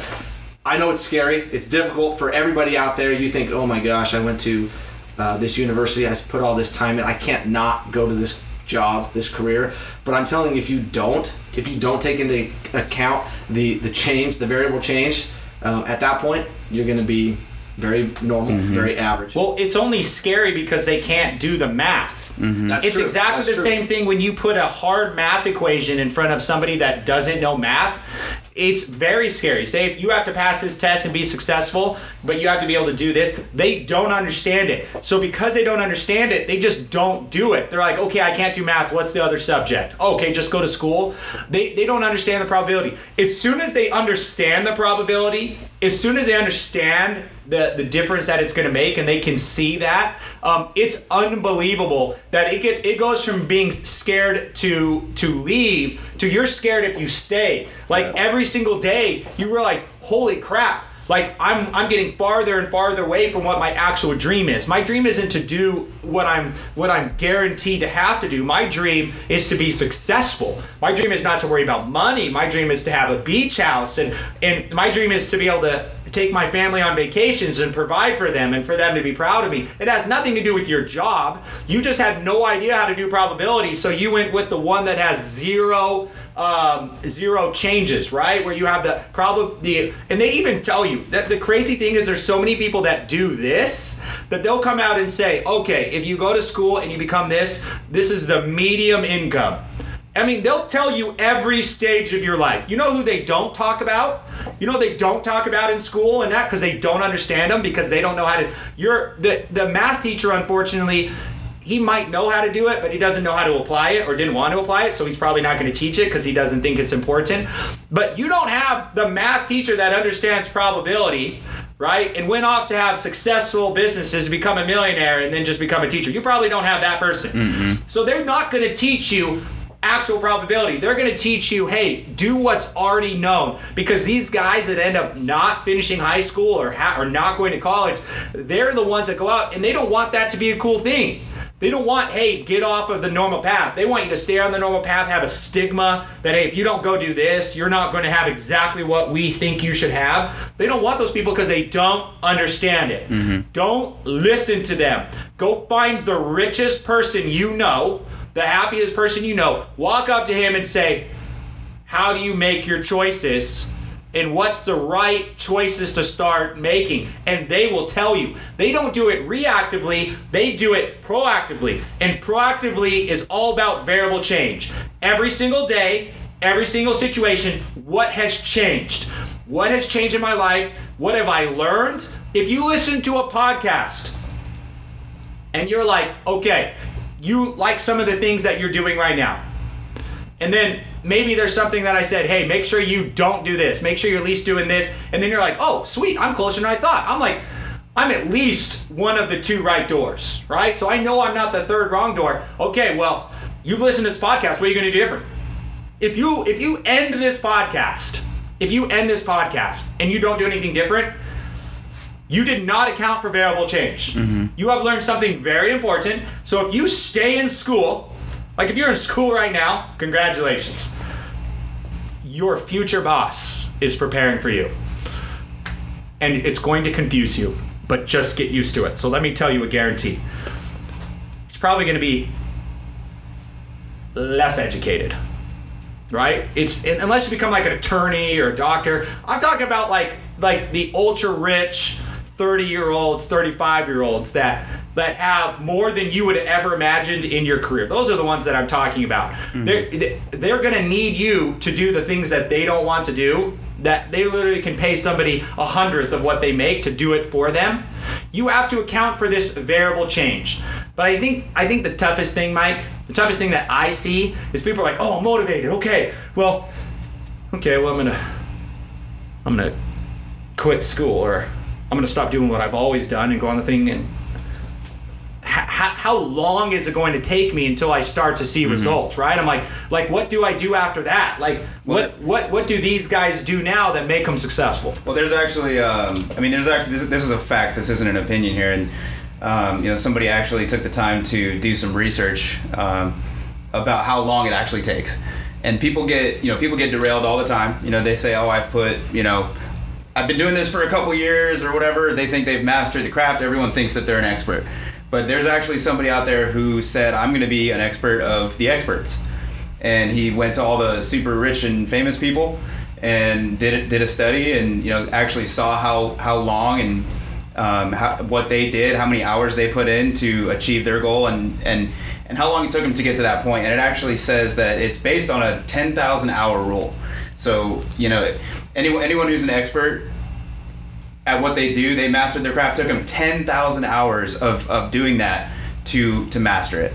I know it's scary. It's difficult for everybody out there. You think, oh my gosh, I went to uh, this university. I put all this time in. I can't not go to this job, this career. But I'm telling you, if you don't, if you don't take into account the the change, the variable change, um, at that point, you're going to be very normal, mm-hmm. very average. Well, it's only scary because they can't do the math. Mm-hmm. That's It's true. exactly That's the true. same thing when you put a hard math equation in front of somebody that doesn't know math. It's very scary. Say if you have to pass this test and be successful, but you have to be able to do this, they don't understand it. So because they don't understand it, they just don't do it. They're like, okay, I can't do math. What's the other subject? Okay, just go to school. They they don't understand the probability. As soon as they understand the probability, as soon as they understand the the difference that it's going to make and they can see that um, it's unbelievable that it get it goes from being scared to to leave to you're scared if you stay like every single day you realize holy crap like I'm I'm getting farther and farther away from what my actual dream is. My dream isn't to do what I'm what I'm guaranteed to have to do. My dream is to be successful. My dream is not to worry about money. My dream is to have a beach house and and my dream is to be able to take my family on vacations and provide for them and for them to be proud of me. It has nothing to do with your job. You just had no idea how to do probability, so you went with the one that has zero um, zero changes, right? Where you have the problem the and they even tell you that the crazy thing is there's so many people that do this that they'll come out and say, okay, if you go to school and you become this, this is the medium income. I mean, they'll tell you every stage of your life. You know who they don't talk about? You know they don't talk about in school and that because they don't understand them because they don't know how to. You're the the math teacher, unfortunately. He might know how to do it, but he doesn't know how to apply it or didn't want to apply it, so he's probably not going to teach it because he doesn't think it's important. But you don't have the math teacher that understands probability, right? And went off to have successful businesses, become a millionaire, and then just become a teacher. You probably don't have that person. Mm-hmm. So they're not going to teach you actual probability. They're going to teach you, hey, do what's already known. Because these guys that end up not finishing high school or ha- or not going to college, they're the ones that go out and they don't want that to be a cool thing. They don't want, hey, get off of the normal path. They want you to stay on the normal path, have a stigma that, hey, if you don't go do this, you're not going to have exactly what we think you should have. They don't want those people because they don't understand it. Mm-hmm. Don't listen to them. Go find the richest person you know, the happiest person you know, walk up to him and say, how do you make your choices? And what's the right choices to start making? And they will tell you. They don't do it reactively they do it proactively. And proactively is all about variable change. Every single day every single situation what has changed? What has changed in my life? What have i learned? If you listen to a podcast and you're like okay you like some of the things that you're doing right now and then maybe there's something that I said, hey, make sure you don't do this. Make sure you're at least doing this. And then you're like, oh, sweet, I'm closer than I thought. I'm like, I'm at least one of the two right doors, right? So I know I'm not the third wrong door. Okay, well, you've listened to this podcast. What are you going to do different? If you if you end this podcast, if you end this podcast and you don't do anything different, you did not account for variable change. Mm-hmm. You have learned something very important. So if you stay in school, like if you're in school right now, congratulations. Your future boss is preparing for you. And it's going to confuse you, but just get used to it. So let me tell you a guarantee. It's probably going to be less educated. Right? It's unless you become like an attorney or a doctor. I'm talking about like like the ultra rich 30 year olds, 35 year olds that that have more than you would ever imagined in your career. Those are the ones that I'm talking about. Mm-hmm. They're they're gonna need you to do the things that they don't want to do. That they literally can pay somebody a hundredth of what they make to do it for them. You have to account for this variable change. But I think I think the toughest thing, Mike, the toughest thing that I see is people are like, "Oh, I'm motivated. Okay, well, okay, well, I'm gonna I'm gonna quit school or I'm gonna stop doing what I've always done and go on the thing and how long is it going to take me until I start to see results right I'm like like what do I do after that like what what what do these guys do now that make them successful Well, there's actually, um, I mean, there's actually, this, this is a fact. This isn't an opinion here, and um, you know, somebody actually took the time to do some research um, about how long it actually takes. And people get, you know, people get derailed all the time. You know, they say, "Oh, I've put, you know, I've been doing this for a couple years or whatever." They think they've mastered the craft. Everyone thinks that they're an expert, but there's actually somebody out there who said, "I'm going to be an expert of the experts." and he went to all the super rich and famous people and did did a study and you know actually saw how how long and um, how, what they did, how many hours they put in to achieve their goal, and and and how long it took them to get to that point. And it actually says that it's based on a ten thousand hour rule. So you know, anyone anyone who's an expert at what they do, they mastered their craft. Took them ten thousand hours of, of doing that to to master it.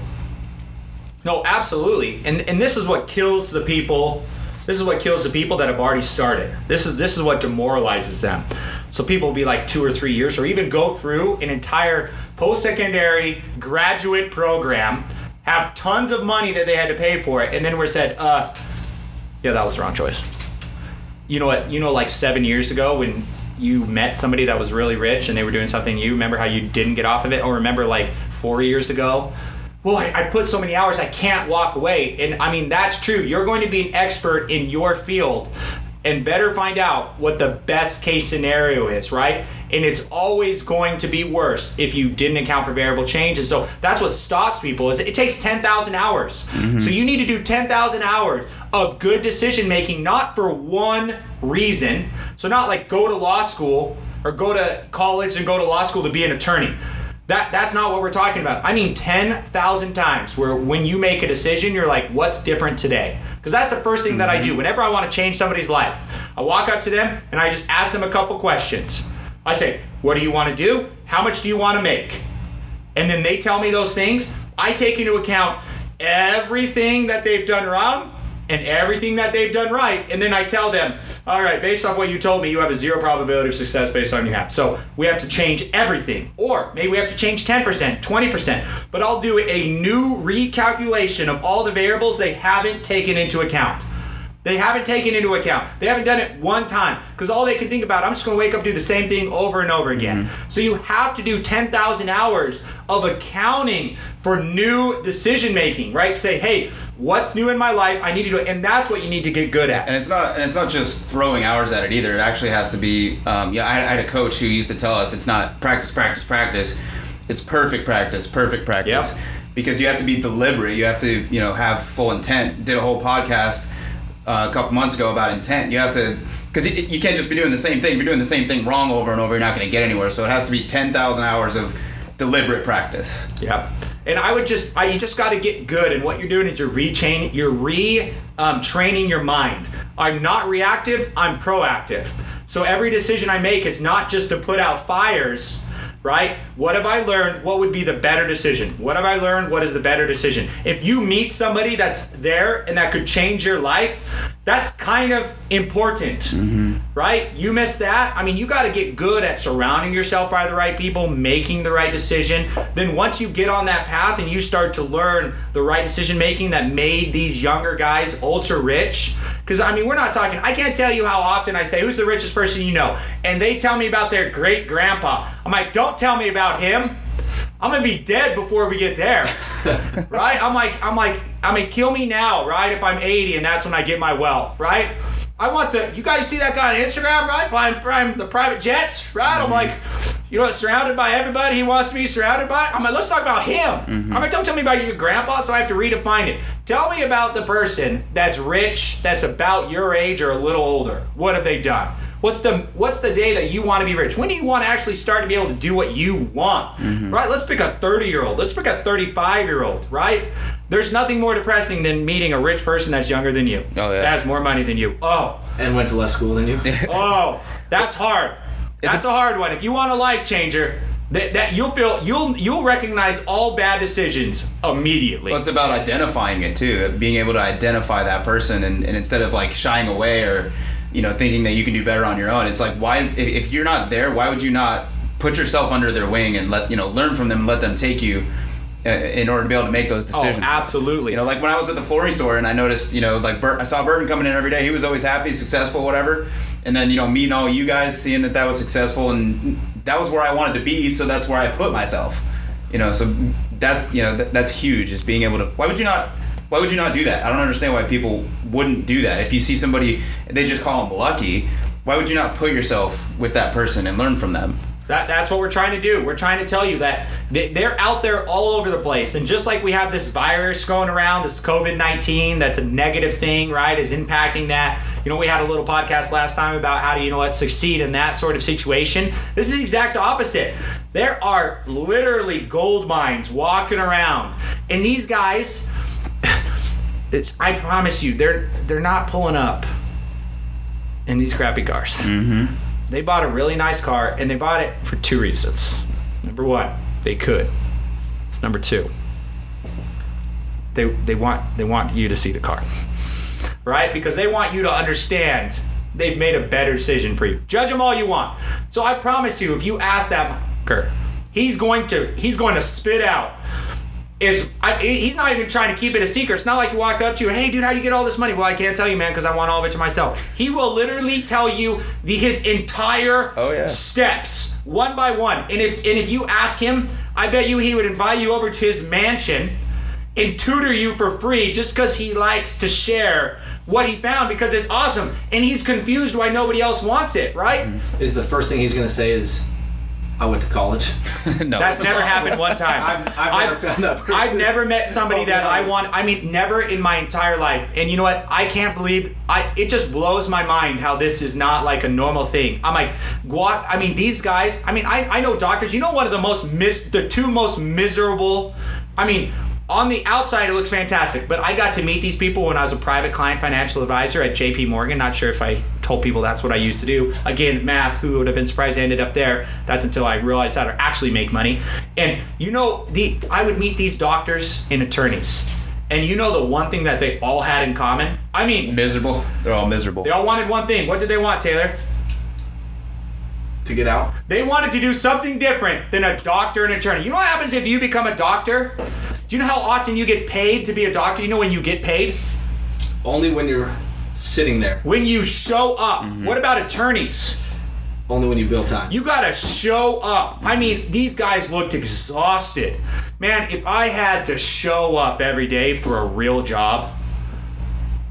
No, absolutely. And and this is what kills the people. This is what kills the people that have already started. This is this is what demoralizes them. So people will be like two or three years, or even go through an entire post-secondary graduate program, have tons of money that they had to pay for it, and then we're said, uh, yeah, that was the wrong choice. You know what? You know, like seven years ago when you met somebody that was really rich and they were doing something you remember how you didn't get off of it? Or remember like four years ago? Well I, I put so many hours i can't walk away. And i mean that's true. You're going to be an expert in your field and better find out what the best case scenario is right? And it's always going to be worse if you didn't account for variable change and so that's what stops people is it takes 10000 hours. Mm-hmm. So you need to do 10000 hours of good decision making not for one reason so not like go to law school or go to college and go to law school to be an attorney that that's not what we're talking about. I mean 10,000 times where when you make a decision you're like what's different today? Cuz that's the first thing that I mm-hmm. do whenever I want to change somebody's life. I walk up to them and I just ask them a couple questions. I say, "What do you want to do? How much do you want to make?" And then they tell me those things. I take into account everything that they've done wrong and everything that they've done right and then I tell them, "All right, based off what you told me, you have a zero probability of success based on your hat. So, we have to change everything. Or maybe we have to change 10%, 20%. But I'll do a new recalculation of all the variables they haven't taken into account. They haven't taken into account. They haven't done it one time because all they can think about, I'm just going to wake up do the same thing over and over again. Mm-hmm. So you have to do 10,000 hours of accounting for new decision making, right? Say, hey, what's new in my life? I need to do it, and that's what you need to get good at. and it's not and it's not just throwing hours at it either. It actually has to be. Um, yeah, I, I had a coach who used to tell us it's not practice, practice, practice. It's perfect practice, perfect practice. Yep. Because you have to be deliberate. You have to you know have full intent. Did a whole podcast uh, a couple months ago about intent. You have to because you can't just be doing the same thing. If you're doing the same thing wrong over and over, you're not going to get anywhere. So it has to be ten thousand hours of deliberate practice. Yeah. And I would just, I, you just got to get good. And what you're doing is you're rechain, you're re um, your mind. I'm not reactive. I'm proactive. So every decision I make is not just to put out fires. Right? What have I learned? What would be the better decision? What have I learned? What is the better decision? If you meet somebody that's there and that could change your life, that's kind of important, mm-hmm. right? You miss that. I mean, you got to get good at surrounding yourself by the right people, making the right decision. Then once you get on that path and you start to learn the right decision making that made these younger guys ultra rich, because I mean, we're not talking. I can't tell you how often I say, "Who's the richest person you know?" and they tell me about their great grandpa. I'm like, "Don't tell me about him." I'm gonna be dead before we get there, right? I'm like, I'm like, I mean, kill me now, right? If I'm 80 and that's when I get my wealth, right? I want the. You guys see that guy on Instagram, right? Flying, prime the private jets, right? I'm mm-hmm. like, you know, what, surrounded by everybody he wants to be surrounded by. I'm like, let's talk about him. Mm-hmm. I'm like, don't tell me about your grandpa, so I have to redefine it. Tell me about the person that's rich, that's about your age or a little older. What have they done? What's the What's the day that you want to be rich? When do you want to actually start to be able to do what you want? Mm-hmm. Right? Let's pick a 30 year old. Let's pick a 35 year old. Right? There's nothing more depressing than meeting a rich person that's younger than you. Oh, yeah. That has more money than you. Oh, and went to less school than you. oh, that's hard. That's a hard one. If you want a life changer, that, that you'll feel you'll you'll recognize all bad decisions immediately. Well, it's about identifying it too, being able to identify that person, and, and instead of like shying away or, you know, thinking that you can do better on your own, it's like why if, if you're not there, why would you not put yourself under their wing and let you know learn from them, and let them take you, uh, in order to be able to make those oh, decisions. absolutely. You know, like when I was at the flooring store and I noticed, you know, like Bert, I saw Burton coming in every day. He was always happy, successful, whatever. And then, you know, meeting all you guys, seeing that that was successful, and that was where I wanted to be. So that's where I put myself. You know, so that's you know that, that's huge. Is being able to. Why would you not? Why would you not do that? I don't understand why people wouldn't do that. If you see somebody, they just call them lucky. Why would you not put yourself with that person and learn from them? That, that's what we're trying to do. We're trying to tell you that they, they're out there all over the place. And just like we have this virus going around, this COVID 19, that's a negative thing, right, is impacting that. You know, we had a little podcast last time about how to, you know what, succeed in that sort of situation. This is exact opposite. There are literally gold mines walking around. And these guys, it's, I promise you, they're they're not pulling up in these crappy cars. Mm-hmm. They bought a really nice car, and they bought it for two reasons. Number one, they could. It's number two. They they want they want you to see the car, right? Because they want you to understand they've made a better decision for you. Judge them all you want. So I promise you, if you ask that Kurt, he's going to he's going to spit out is I, he's not even trying to keep it a secret. It's not like he walked up to you, hey dude, how you get all this money? Well, I can't tell you, man, because I want all of it to myself. He will literally tell you the his entire Oh, yeah. steps one by one. And if and if you ask him, I bet you he would invite you over to his mansion and tutor you for free just because he likes to share what he found because it's awesome. And he's confused why nobody else wants it, right? Mm-hmm. Is the first thing he's gonna say is, "I went to college." no, That's never happened one time. I've, I've never found that person. I've never met somebody that I want. I mean, never in my entire life. And you know what? I can't believe. I. It just blows my mind how this is not like a normal thing. I'm like, what? I mean, these guys. I mean, I. I know doctors. You know, one of the most mis. The two most miserable. I mean. On the outside, it looks fantastic, but I got to meet these people when I was a private client financial advisor at JP Morgan. Not sure if I told people that's what I used to do. Again, math, who would have been surprised I ended up there? That's until I realized how to actually make money. And you know, the I would meet these doctors and attorneys. And you know the one thing that they all had in common? I mean, miserable. They're all miserable. they all wanted one thing. What did they want, Taylor? to get out. They wanted to do something different than a doctor and attorney. You know what happens if you become a doctor? Do you know how often you get paid to be a doctor? You know when you get paid? Only when you're sitting there. When you show up, mm-hmm. what about attorneys? Only when you build time. You gotta show up. I mean, mm-hmm. these guys looked exhausted. Man, if I had to show up every day for a real job,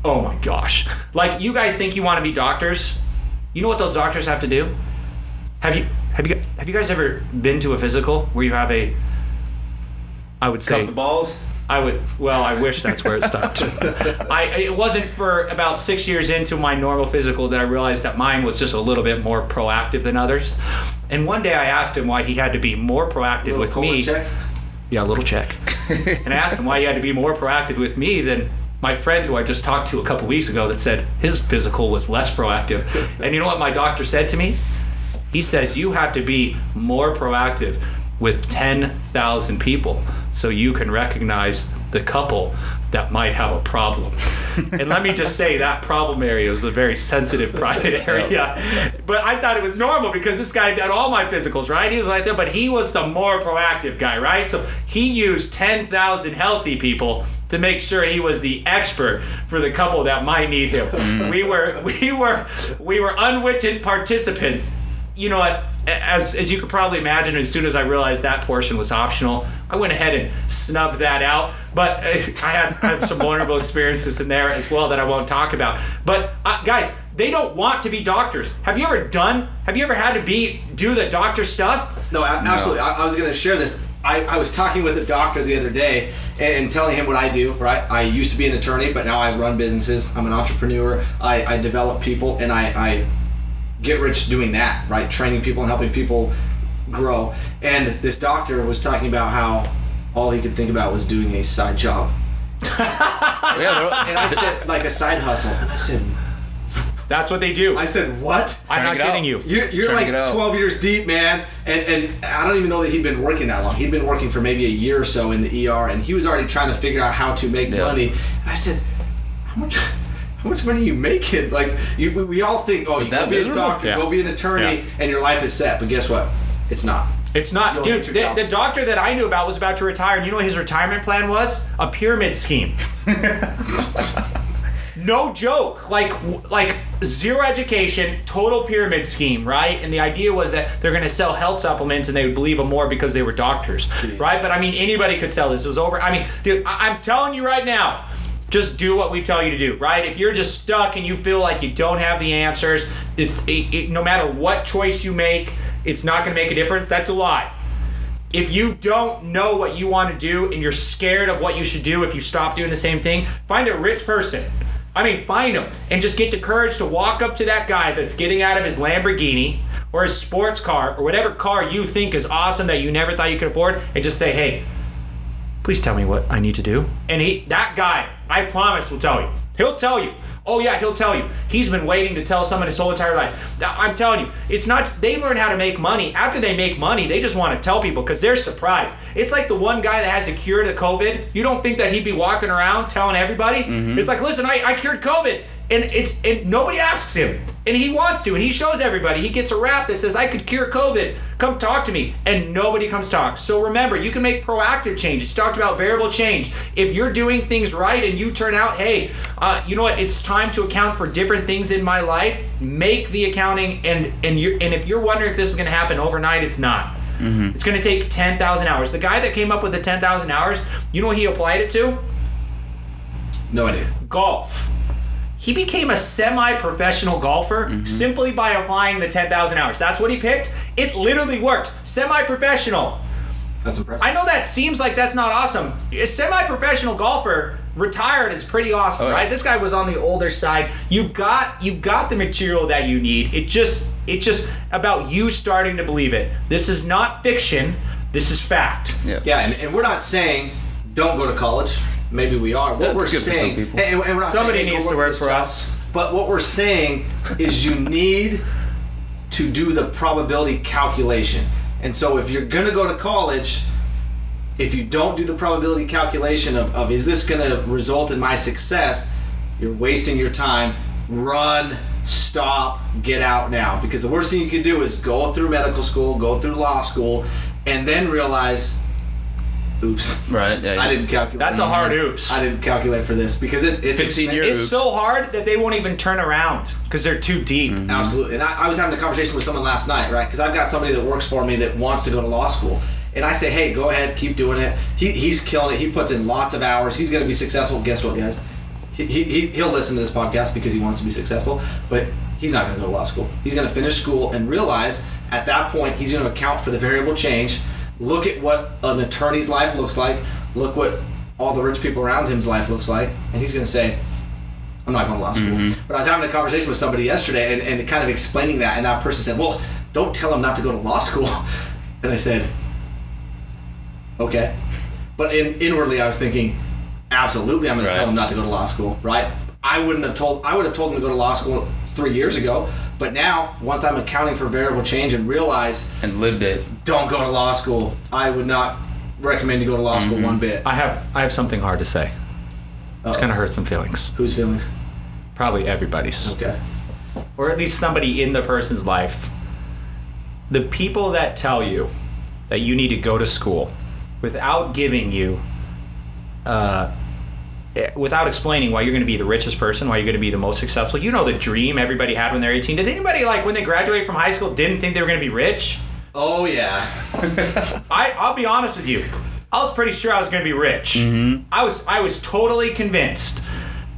oh my gosh. Like, you guys think you wanna be doctors? You know what those doctors have to do? Have you have you have you guys ever been to a physical where you have a I would say Cup the balls. I would. Well, I wish that's where it stopped. I. It wasn't for about six years into my normal physical that I realized that mine was just a little bit more proactive than others. And one day I asked him why he had to be more proactive with me. check. Yeah, a little check. and I asked him why he had to be more proactive with me than my friend who I just talked to a couple weeks ago that said his physical was less proactive. and you know what my doctor said to me? He says you have to be more proactive with 10,000 people so you can recognize the couple that might have a problem. and let me just say that problem area was a very sensitive private area. But I thought it was normal because this guy did all my physicals, right? He was like that, but he was the more proactive guy, right? So he used 10,000 healthy people to make sure he was the expert for the couple that might need him. Mm. We were we were we were unwitting participants you know what? As as you could probably imagine, as soon as I realized that portion was optional, I went ahead and snubbed that out. But uh, I had, I had some vulnerable experiences in there as well that I won't talk about. But uh, guys, they don't want to be doctors. Have you ever done? Have you ever had to be do the doctor stuff? No, absolutely. I, I was going to share this. I, I was talking with a doctor the other day and, and telling him what I do, right? I used to be an attorney, but now I run businesses. I'm an entrepreneur. I, I develop people and I, I get rich doing that, right? Training people and helping people grow. And this doctor was talking about how all he could think about was doing a side job. Yeah, And I said, like a side hustle. And I said, That's what they do. I said, what? I'm Trying not kidding out. you. You're, you're like 12 years deep, man. And, and I don't even know that he'd been working that long. He'd been working for maybe a year or so in the ER, and he was already trying to figure out how to make Yeah. money. And I said, how much? How much money are you making? Like you, we, we all think, oh, you that go be a doctor, Yeah. go be an attorney, Yeah. and your life is set. But guess what? It's not. It's not, You'll dude. The, the doctor that I knew about was about to retire, and you know what his retirement plan was? A pyramid scheme. no joke. Like, like zero education, total pyramid scheme, right? And the idea was that they're going to sell health supplements, and they would believe them more because they were doctors, right? But I mean, anybody could sell this. It was over. I mean, dude, I- I'm telling you right now. Just do what we tell you to do, right? If you're just stuck and you feel like you don't have the answers, it's it, it, no matter what choice you make, it's not going to make a difference. That's a lie. If you don't know what you want to do and you're scared of what you should do if you stop doing the same thing, find a rich person. I mean, find them and just get the courage to walk up to that guy that's getting out of his Lamborghini or his sports car or whatever car you think is awesome that you never thought you could afford and just say, hey, please tell me what I need to do. And he, that guy, I promise, we'll tell you. He'll tell you. Oh yeah, he'll tell you. He's been waiting to tell someone his whole entire life. I'm telling you, it's not. They learn how to make money. After they make money, they just want to tell people because they're surprised. It's like the one guy that has the cure to COVID. You don't think that he'd be walking around telling everybody? Mm-hmm. It's like, listen, I, I cured COVID, and it's and nobody asks him, and he wants to, and he shows everybody. He gets a rap that says, "I could cure COVID. Come talk to me," and nobody comes talk. So remember, you can make proactive changes. Talked about variable change. If you're doing things right and you turn out, hey, uh, you know what? It's time to account for different things in my life. Make the accounting, and and you and if you're wondering if this is going to happen overnight, it's not. It's going to take 10,000 hours. The guy that came up with the 10,000 hours, you know what he applied it to? No idea. golf. He became a semi-professional golfer mm-hmm. simply by applying the 10,000 hours. That's what he picked. It literally worked. Semi-professional. That's impressive. I know that seems like that's not awesome. A semi-professional golfer retired is pretty awesome, Oh, yeah. right? This guy was on the older side. You've got you've got the material that you need. It just it's just about you starting to believe it. This is not fiction. This is fact. yeah. Yeah, and, and we're not saying don't go to college. Maybe we are. What That's we're good for some saying, people. And, and we're not Somebody saying, needs to work this for job. us. But what we're saying is you need to do the probability calculation. And so if you're gonna go to college, if you don't do the probability calculation of, of is this gonna result in my success, you're wasting your time. Run, stop, get out now. Because the worst thing you can do is go through medical school, go through law school, and then realize oops. Right. Yeah. I didn't calculate. That's a hard oops. I didn't calculate for this because it's it's 15 year It's oops. so hard that they won't even turn around because they're too deep. Mm-hmm. Absolutely. And I, I was having a conversation with someone last night, right? Because I've got somebody that works for me that wants to go to law school. And I say, hey, go ahead, keep doing it. He, he's killing it. He puts in lots of hours. He's going to be successful. Guess what, guys? He, he, he- he'll listen to this podcast because he wants to be successful, but he's not going to go to law school. He's going to finish school and realize at that point he's going to account for the variable change, look at what an attorney's life looks like, look what all the rich people around him's life looks like, and he's going to say, I'm not going to law school. Mm-hmm. But I was having a conversation with somebody yesterday and, and kind of explaining that, and that person said, Well, don't tell him not to go to law school. And I said, Okay. But in, inwardly, I was thinking, Absolutely, I'm going Right. to tell him not to go to law school, right? I wouldn't have told, I would have told him to go to law school three years ago. But now, once I'm accounting for variable change and realize, and lived it. don't go to law school, I would not recommend you go to law school one bit. I have I have something hard to say. It's Uh-oh. gonna hurt some feelings. Whose feelings? Probably everybody's. Okay. or at least somebody in the person's life. The people that tell you that you need to go to school without giving you, uh, Eh, without explaining why you're going to be the richest person, why you're going to be the most successful. You know the dream everybody had when they're 18. Did anybody like when they graduated from high school didn't think they were going to be rich? Oh, yeah. I I'll be honest with you. I was pretty sure I was going to be rich. Mm-hmm. I was I was totally convinced.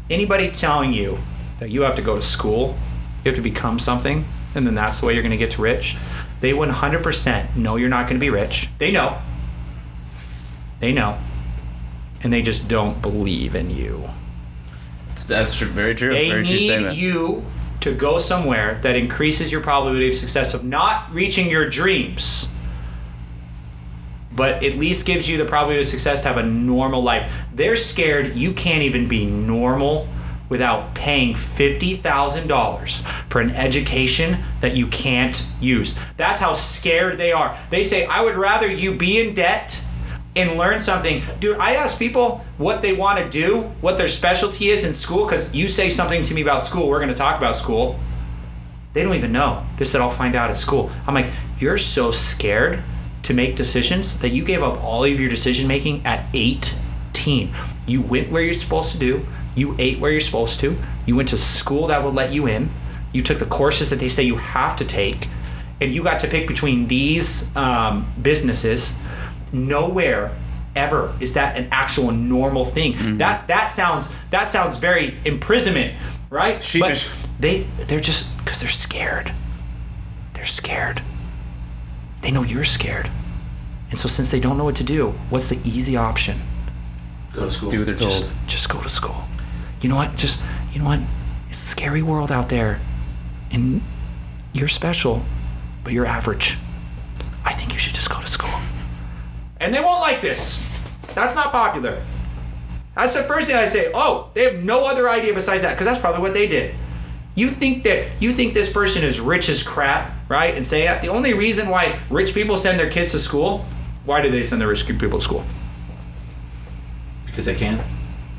Anybody telling you that you have to go to school, you have to become something, and then that's the way you're going to get to rich, they 100% know you're not going to be rich. They know. They know. And they just don't believe in you. That's true. Very true. They very need statement. you to go somewhere that increases your probability of success of not reaching your dreams, but at least gives you the probability of success to have a normal life. They're scared you can't even be normal without paying $50,000 for an education that you can't use. That's how scared they are. They say, I would rather you be in debt and learn something. Dude, I ask people what they want to do, what their specialty is in school, because you say something to me about school, we're going to talk about school. They don't even know. They said, I'll find out at school. I'm like, you're so scared to make decisions that you gave up all of your decision making at 18. You went where you're supposed to do, you ate where you're supposed to, you went to school that would let you in, you took the courses that they say you have to take, and you got to pick between these um, businesses. Nowhere ever is that an actual normal thing. Mm-hmm. That that sounds that sounds very imprisonment, right? Sheepish. But they they're just because they're scared. They're scared. They know you're scared, and so since they don't know what to do, what's the easy option? Go to school. Do what they're told. Just just go to school. You know what? Just you know what? It's a scary world out there, and you're special, but you're average. I think you should just go to school. And they won't like this. That's not popular. That's the first thing I say. Oh, they have no other idea besides that, because that's probably what they did. You think that you think this person is rich as crap, right? And say that the only reason why rich people send their kids to school, why do they send their rich people to school? Because they can.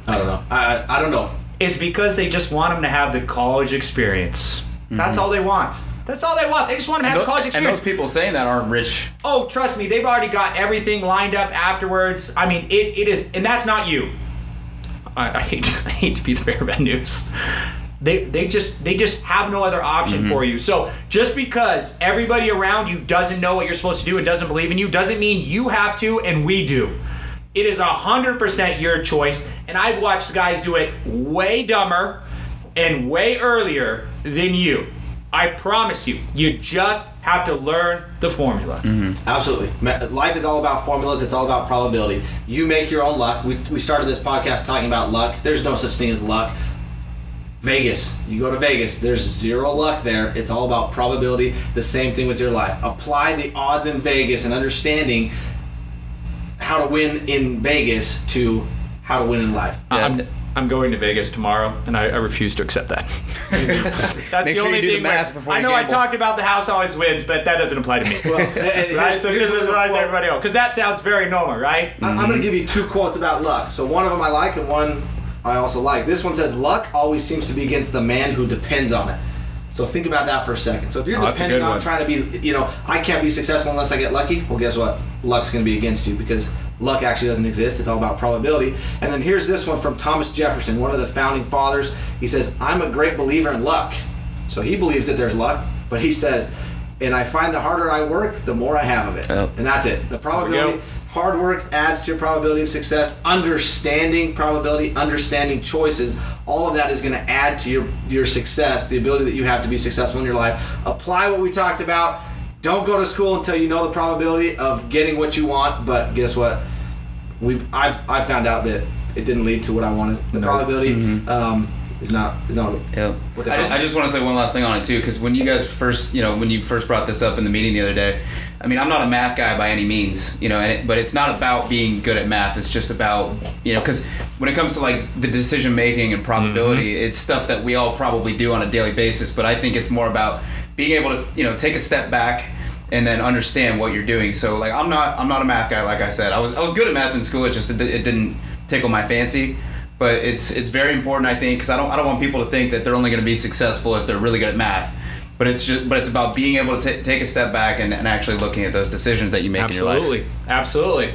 I don't know. I, I, I don't know. It's because they just want them to have the college experience. That's mm-hmm. all they want. That's all they want. They just want to have Tho- the college and those people saying that aren't rich. oh, trust me, they've already got everything lined up afterwards. I mean, it, it is, and that's not you. I, I hate I hate to be the bearer of bad news. They, they just they just have no other option mm-hmm. for you. So just because everybody around you doesn't know what you're supposed to do and doesn't believe in you doesn't mean you have to and we do. It is hundred percent your choice, and I've watched guys do it way dumber and way earlier than you. I promise you, you just have to learn the formula. Mm-hmm. Absolutely. Life is all about formulas. It's all about probability. You make your own luck. We, we started this podcast talking about luck. There's no such thing as luck. Vegas. You go to Vegas. There's zero luck there. It's all about probability. The same thing with your life. Apply the odds in Vegas and understanding how to win in Vegas to how to win in life. Um, yeah. I'm, I'm going to Vegas tomorrow, and I, I refuse to accept that. That's Make the sure only you do the thing. math where- before I you know I gamble. talked about the house always wins, but that doesn't apply to me. Well, and- and right? here's- So here's this is another like quote. everybody else, because that sounds very normal, right? I- I'm going to give you two quotes about luck. So one of them I like, and one I also like. This one says, "Luck always seems to be against the man who depends on it." So think about that for a second. So if you're Oh, that's a depending good on one. trying to be, you know, I can't be successful unless I get lucky. Well, guess what? Luck's going to be against you because luck actually doesn't exist. It's all about probability. And then here's this one from Thomas Jefferson, one of the founding fathers. He says, I'm a great believer in luck. So he believes that there's luck, but he says, and I find the harder I work, the more I have of it. Yep. And that's it. The probability, hard work adds to your probability of success. Understanding probability, understanding choices, all of that is going to add to your, your success, the ability that you have to be successful in your life. Apply what we talked about. Don't go to school until you know the probability of getting what you want. But guess what? We I've I found out that it didn't lead to what I wanted. The probability um, is not is not. Yep. I, I just want to say one last thing on it too, because when you guys first, you know, when you first brought this up in the meeting the other day, I mean, I'm not a math guy by any means, you know, and it, but it's not about being good at math. It's just about, you know, because when it comes to like the decision making and probability, it's stuff that we all probably do on a daily basis. But I think it's more about being able to, you know, take a step back and then understand what you're doing. So like, I'm not, I'm not a math guy. Like I said, I was, I was good at math in school. It just, it, it didn't tickle my fancy but it's it's very important I think because I don't I don't want people to think that they're only going to be successful if they're really good at math. But it's just but it's about being able to ta take a step back and, and actually looking at those decisions that you make in your life. Absolutely, absolutely.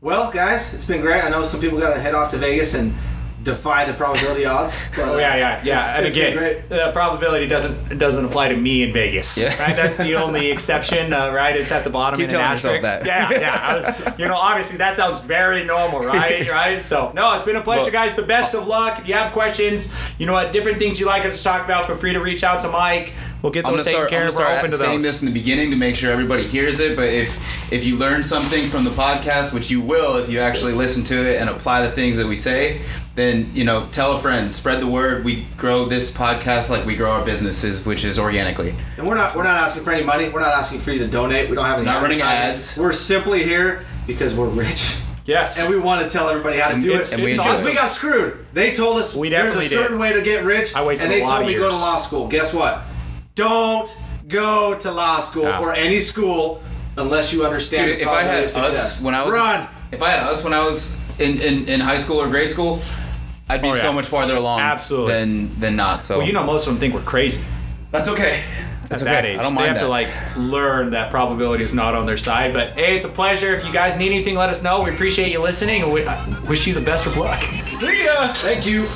Well, guys, it's been great. I know some people got to head off to Vegas and defy the probability odds. But, Oh yeah, yeah, yeah. it's- and it's again, the probability doesn't doesn't apply to me in Vegas. Yeah. Right. That's the only exception. Uh, right. It's at the bottom. Keep in an telling yourself that. Yeah, yeah. I- you know, obviously that sounds very normal, right? right. So no, it's been a pleasure, Well- guys. The best of luck. If you have questions, you know what, different things you like us to talk about, feel free to reach out to Mike. We'll get I'm those gonna taken start, I'm care gonna of. We're start open to saying those. this in the beginning to make sure everybody hears it. But if if you learn something from the podcast, which you will if you actually listen to it and apply the things that we say, then you know tell a friend, spread the word. We grow this podcast like we grow our businesses, which is organically. And we're not we're not asking for any money. We're not asking for you to donate. We don't have any. Not running ads. We're simply here because we're rich. Yes. And we want to tell everybody how to And do it. and we it's enjoy because it. we got screwed. They told us We there's a certain did. way to get rich, I wasted and they told of me go to law school. Guess what? Don't go to law school Yeah. or any school unless you understand Dude, the if I probability had of success. us when I was run. if I had us when I was in, in, in high school or grade school, I'd be Oh, yeah. so much farther along Absolutely. than than not. So well, you know, most of them think we're crazy. that's okay. That's at okay. that age. I don't mind they have that. to like learn that probability is not on their side. But hey, it's a pleasure. If you guys need anything, let us know. We appreciate you listening, and we uh, wish you the best of luck. See ya. Thank you.